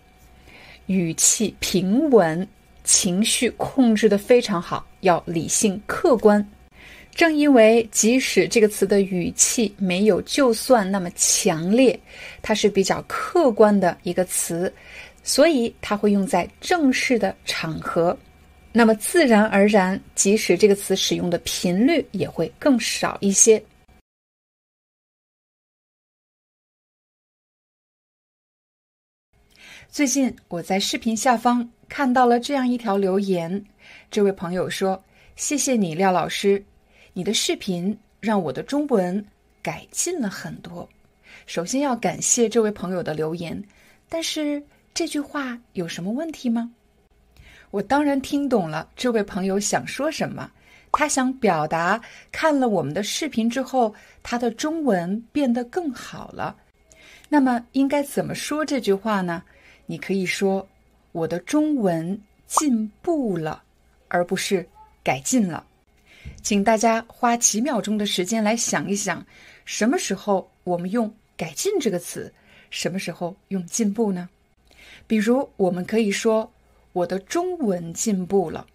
S1: 语气平稳、情绪控制的非常好，要理性客观。正因为即使这个词的语气没有就算那么强烈，它是比较客观的一个词，所以它会用在正式的场合。那么自然而然，即使这个词使用的频率也会更少一些。最近我在视频下方看到了这样一条留言，这位朋友说：“谢谢你，廖老师，你的视频让我的中文改进了很多。”首先要感谢这位朋友的留言，但是这句话有什么问题吗？我当然听懂了这位朋友想说什么，他想表达看了我们的视频之后，他的中文变得更好了。那么应该怎么说这句话呢？你可以说我的中文进步了，而不是改进了。请大家花几秒钟的时间来想一想，什么时候我们用“改进”这个词，什么时候用“进步”呢？比如，我们可以说。我的中文进步了，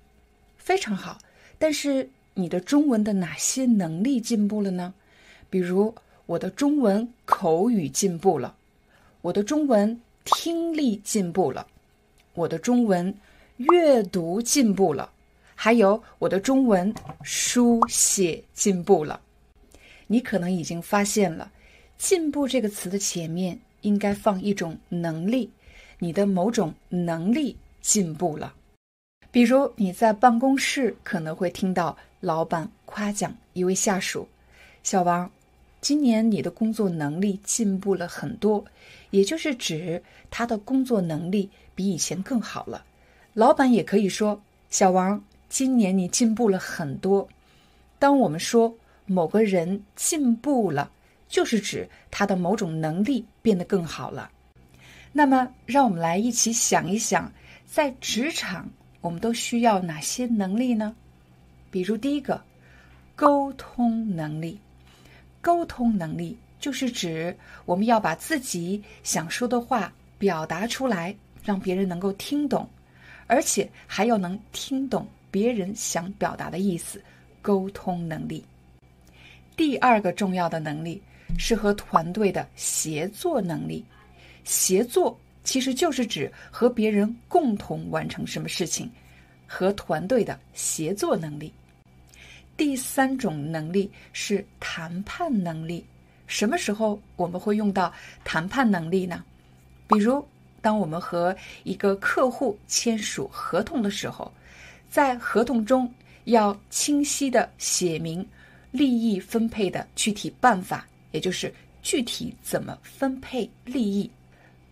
S1: 非常好。但是你的中文的哪些能力进步了呢？比如我的中文口语进步了，我的中文听力进步了，我的中文阅读进步了，还有我的中文书写进步了。你可能已经发现了，“进步”这个词的前面应该放一种能力，你的某种能力。进步了，比如你在办公室可能会听到老板夸奖一位下属：“小王，今年你的工作能力进步了很多。”也就是指他的工作能力比以前更好了。老板也可以说：“小王，今年你进步了很多。”当我们说某个人进步了，就是指他的某种能力变得更好了。那么，让我们来一起想一想。在职场，我们都需要哪些能力呢？比如第一个，沟通能力。沟通能力就是指我们要把自己想说的话表达出来，让别人能够听懂，而且还要能听懂别人想表达的意思。沟通能力。第二个重要的能力是和团队的协作能力。协作。其实就是指和别人共同完成什么事情，和团队的协作能力。第三种能力是谈判能力。什么时候我们会用到谈判能力呢？比如，当我们和一个客户签署合同的时候，在合同中要清晰的写明利益分配的具体办法，也就是具体怎么分配利益。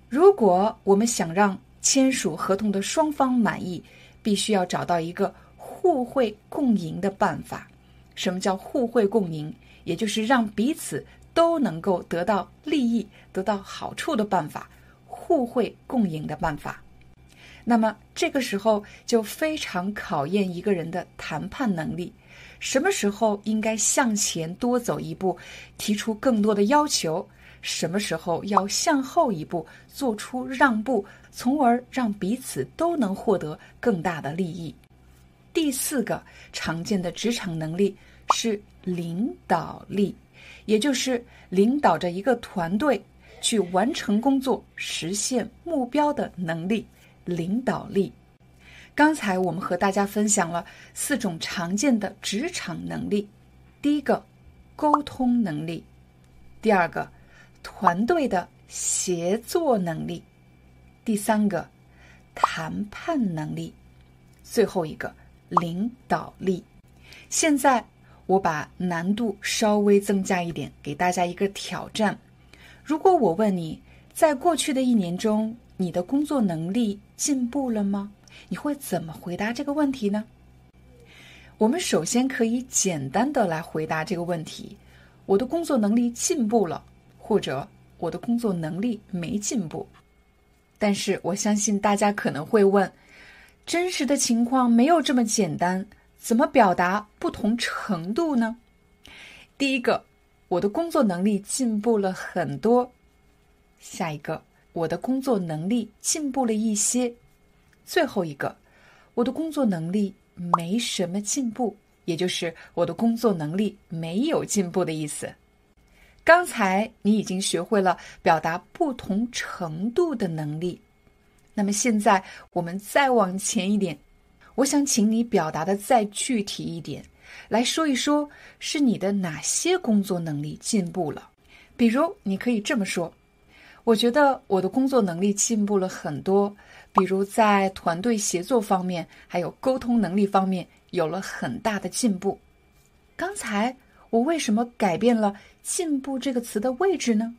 S1: 如果我们想让签署合同的双方满意，必须要找到一个互惠共赢的办法。什么叫互惠共赢？也就是让彼此都能够得到利益、得到好处的办法，互惠共赢的办法。那么这个时候就非常考验一个人的谈判能力。什么时候应该向前多走一步，提出更多的要求？什么时候要向后一步，做出让步，从而让彼此都能获得更大的利益？第四个常见的职场能力是领导力，也就是领导着一个团队去完成工作、实现目标的能力。领导力。刚才我们和大家分享了四种常见的职场能力：第一个，沟通能力；第二个。团队的协作能力，第三个谈判能力，最后一个领导力。现在我把难度稍微增加一点，给大家一个挑战。如果我问你在过去的一年中，你的工作能力进步了吗？你会怎么回答这个问题呢？我们首先可以简单的来回答这个问题：我的工作能力进步了，或者我的工作能力没进步。但是我相信大家可能会问，真实的情况没有这么简单，怎么表达不同程度呢？第一个，我的工作能力进步了很多；下一个，我的工作能力进步了一些；最后一个，我的工作能力没什么进步，也就是我的工作能力没有进步的意思。刚才你已经学会了表达不同程度的能力，那么现在我们再往前一点，我想请你表达的再具体一点，来说一说是你的哪些工作能力进步了。比如，你可以这么说：“我觉得我的工作能力进步了很多，比如在团队协作方面，还有沟通能力方面有了很大的进步。”刚才我为什么改变了？进步这个词的位置呢？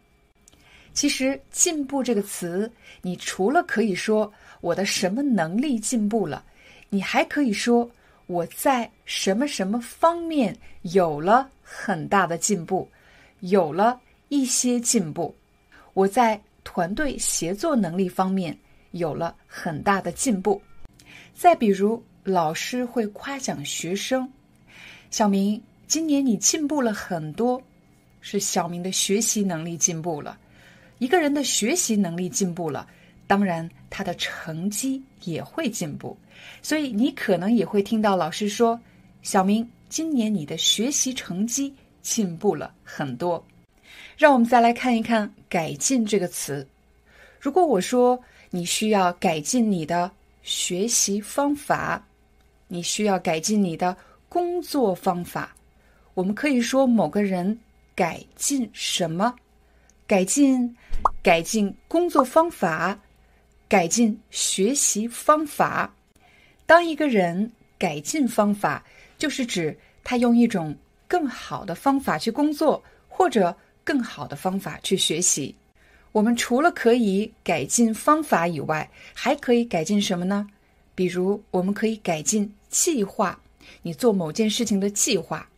S1: 其实“进步”这个词，你除了可以说我的什么能力进步了，你还可以说我在什么什么方面有了很大的进步，有了一些进步。我在团队协作能力方面有了很大的进步。再比如，老师会夸奖学生：“小明，今年你进步了很多。”是小明的学习能力进步了，一个人的学习能力进步了，当然他的成绩也会进步。所以你可能也会听到老师说：“小明，今年你的学习成绩进步了很多。”让我们再来看一看“改进”这个词。如果我说你需要改进你的学习方法，你需要改进你的工作方法，我们可以说某个人。改进什么？改进，改进工作方法，改进学习方法。当一个人改进方法，就是指他用一种更好的方法去工作，或者更好的方法去学习。我们除了可以改进方法以外，还可以改进什么呢？比如，我们可以改进计划，你做某件事情的计划。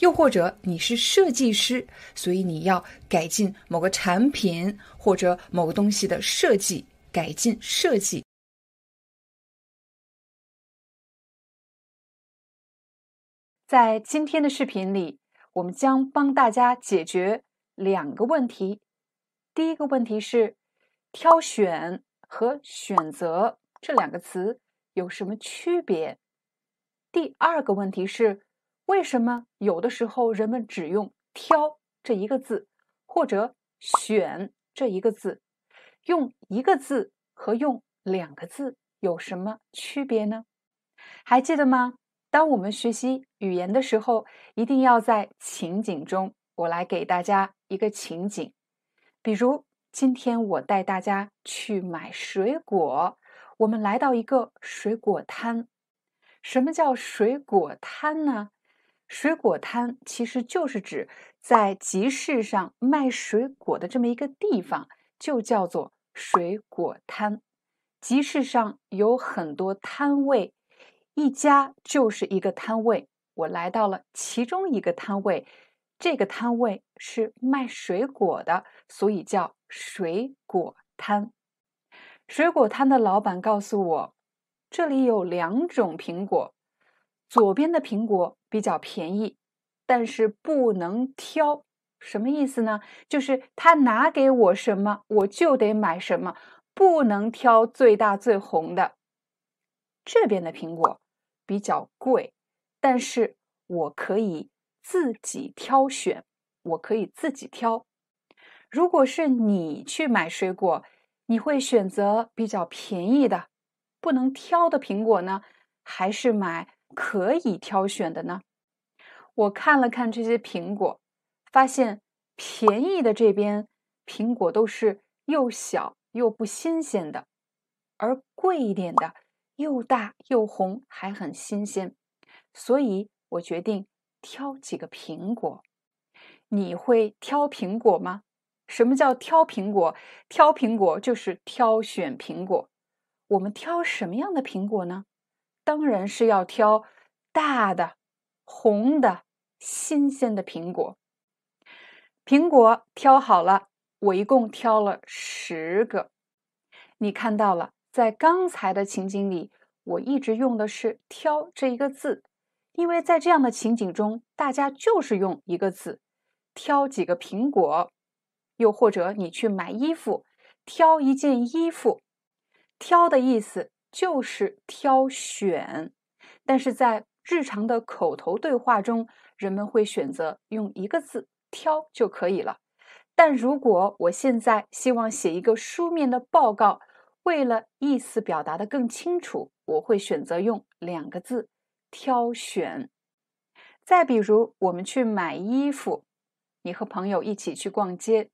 S1: 又或者你是设计师，所以你要改进某个产品或者某个东西的设计，改进设计。在今天的视频里，我们将帮大家解决两个问题。第一个问题是，挑选和选择这两个词有什么区别？第二个问题是。为什么有的时候人们只用“挑”这一个字，或者“选”这一个字？用一个字和用两个字有什么区别呢？还记得吗？当我们学习语言的时候，一定要在情景中。我来给大家一个情景，比如今天我带大家去买水果，我们来到一个水果摊。什么叫水果摊呢？水果摊其实就是指在集市上卖水果的这么一个地方，就叫做水果摊。集市上有很多摊位，一家就是一个摊位。我来到了其中一个摊位，这个摊位是卖水果的，所以叫水果摊。水果摊的老板告诉我，这里有两种苹果。左边的苹果比较便宜，但是不能挑，什么意思呢？就是他拿给我什么，我就得买什么，不能挑最大最红的。这边的苹果比较贵，但是我可以自己挑选，我可以自己挑。如果是你去买水果，你会选择比较便宜的、不能挑的苹果呢，还是买？可以挑选的呢。我看了看这些苹果，发现便宜的这边苹果都是又小又不新鲜的，而贵一点的又大又红，还很新鲜。所以我决定挑几个苹果。你会挑苹果吗？什么叫挑苹果？挑苹果就是挑选苹果。我们挑什么样的苹果呢？当然是要挑大的、红的、新鲜的苹果。苹果挑好了，我一共挑了十个。你看到了，在刚才的情景里，我一直用的是“挑”这一个字，因为在这样的情景中，大家就是用一个字，挑几个苹果。又或者你去买衣服，挑一件衣服，挑的意思就是挑选。但是在日常的口头对话中，人们会选择用一个字“挑”就可以了。但如果我现在希望写一个书面的报告，为了意思表达的更清楚，我会选择用两个字“挑选”。再比如，我们去买衣服，你和朋友一起去逛街，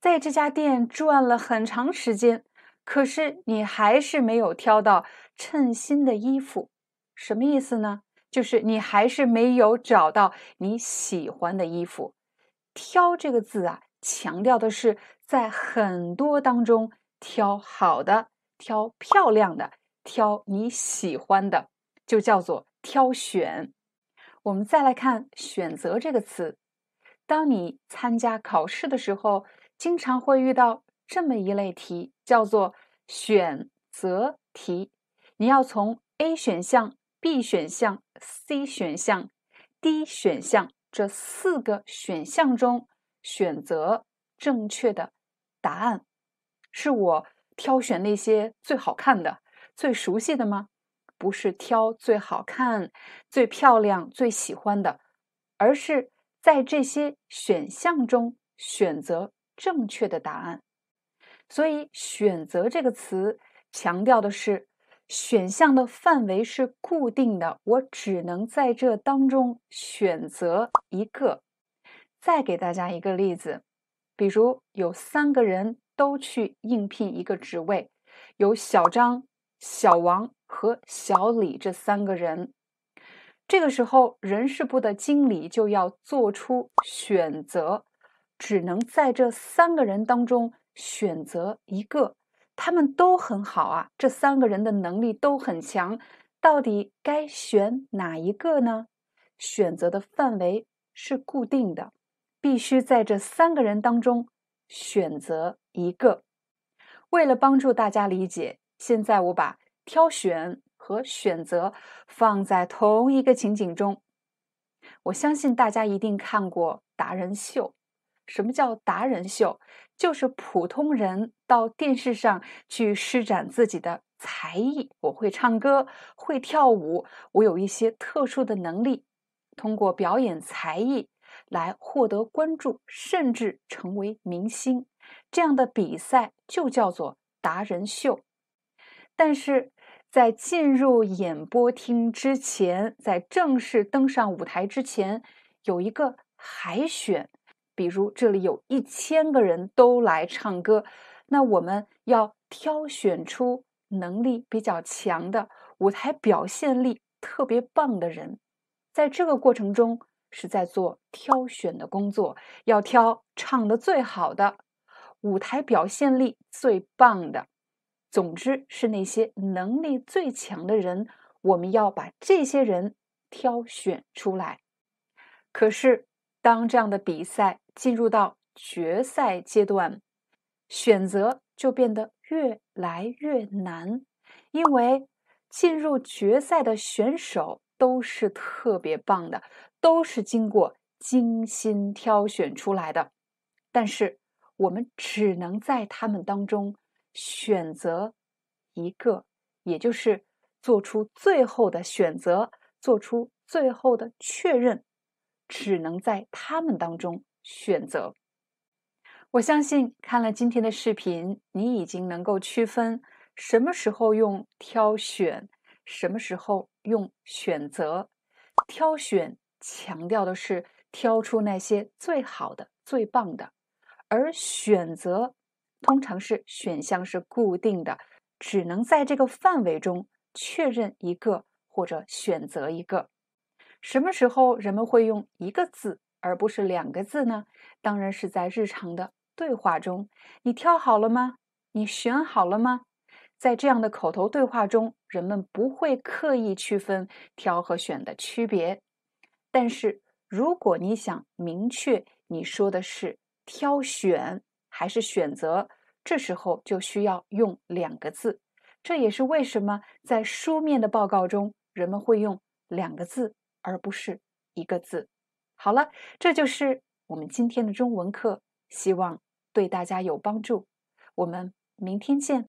S1: 在这家店转了很长时间，可是你还是没有挑到称心的衣服。什么意思呢？就是你还是没有找到你喜欢的衣服。挑这个字啊，强调的是在很多当中挑好的、挑漂亮的、挑你喜欢的，就叫做挑选。我们再来看“选择”这个词。当你参加考试的时候，经常会遇到这么一类题，叫做选择题。你要从 A 选项。B 选项、C 选项、D 选项这四个选项中选择正确的答案，是我挑选那些最好看的、最熟悉的吗？不是挑最好看、最漂亮、最喜欢的，而是在这些选项中选择正确的答案。所以“选择”这个词强调的是。选项的范围是固定的，我只能在这当中选择一个。再给大家一个例子，比如有三个人都去应聘一个职位，有小张、小王和小李这三个人。这个时候，人事部的经理就要做出选择，只能在这三个人当中选择一个。他们都很好啊，这三个人的能力都很强，到底该选哪一个呢？选择的范围是固定的，必须在这三个人当中选择一个。为了帮助大家理解，现在我把挑选和选择放在同一个情景中。我相信大家一定看过达人秀。什么叫达人秀？就是普通人到电视上去施展自己的才艺。我会唱歌，会跳舞，我有一些特殊的能力，通过表演才艺来获得关注，甚至成为明星。这样的比赛就叫做达人秀。但是在进入演播厅之前，在正式登上舞台之前，有一个海选。比如这里有一千个人都来唱歌，那我们要挑选出能力比较强的、舞台表现力特别棒的人。在这个过程中是在做挑选的工作，要挑唱的最好的、舞台表现力最棒的。总之是那些能力最强的人，我们要把这些人挑选出来。可是当这样的比赛，进入到决赛阶段，选择就变得越来越难，因为进入决赛的选手都是特别棒的，都是经过精心挑选出来的。但是我们只能在他们当中选择一个，也就是做出最后的选择，做出最后的确认，只能在他们当中。选择，我相信看了今天的视频，你已经能够区分什么时候用挑选，什么时候用选择。挑选强调的是挑出那些最好的、最棒的，而选择通常是选项是固定的，只能在这个范围中确认一个或者选择一个。什么时候人们会用一个字？而不是两个字呢？当然是在日常的对话中。你挑好了吗？你选好了吗？在这样的口头对话中，人们不会刻意区分挑和选的区别。但是如果你想明确你说的是挑选还是选择，这时候就需要用两个字。这也是为什么在书面的报告中，人们会用两个字而不是一个字。好了，这就是我们今天的中文课，希望对大家有帮助。我们明天见。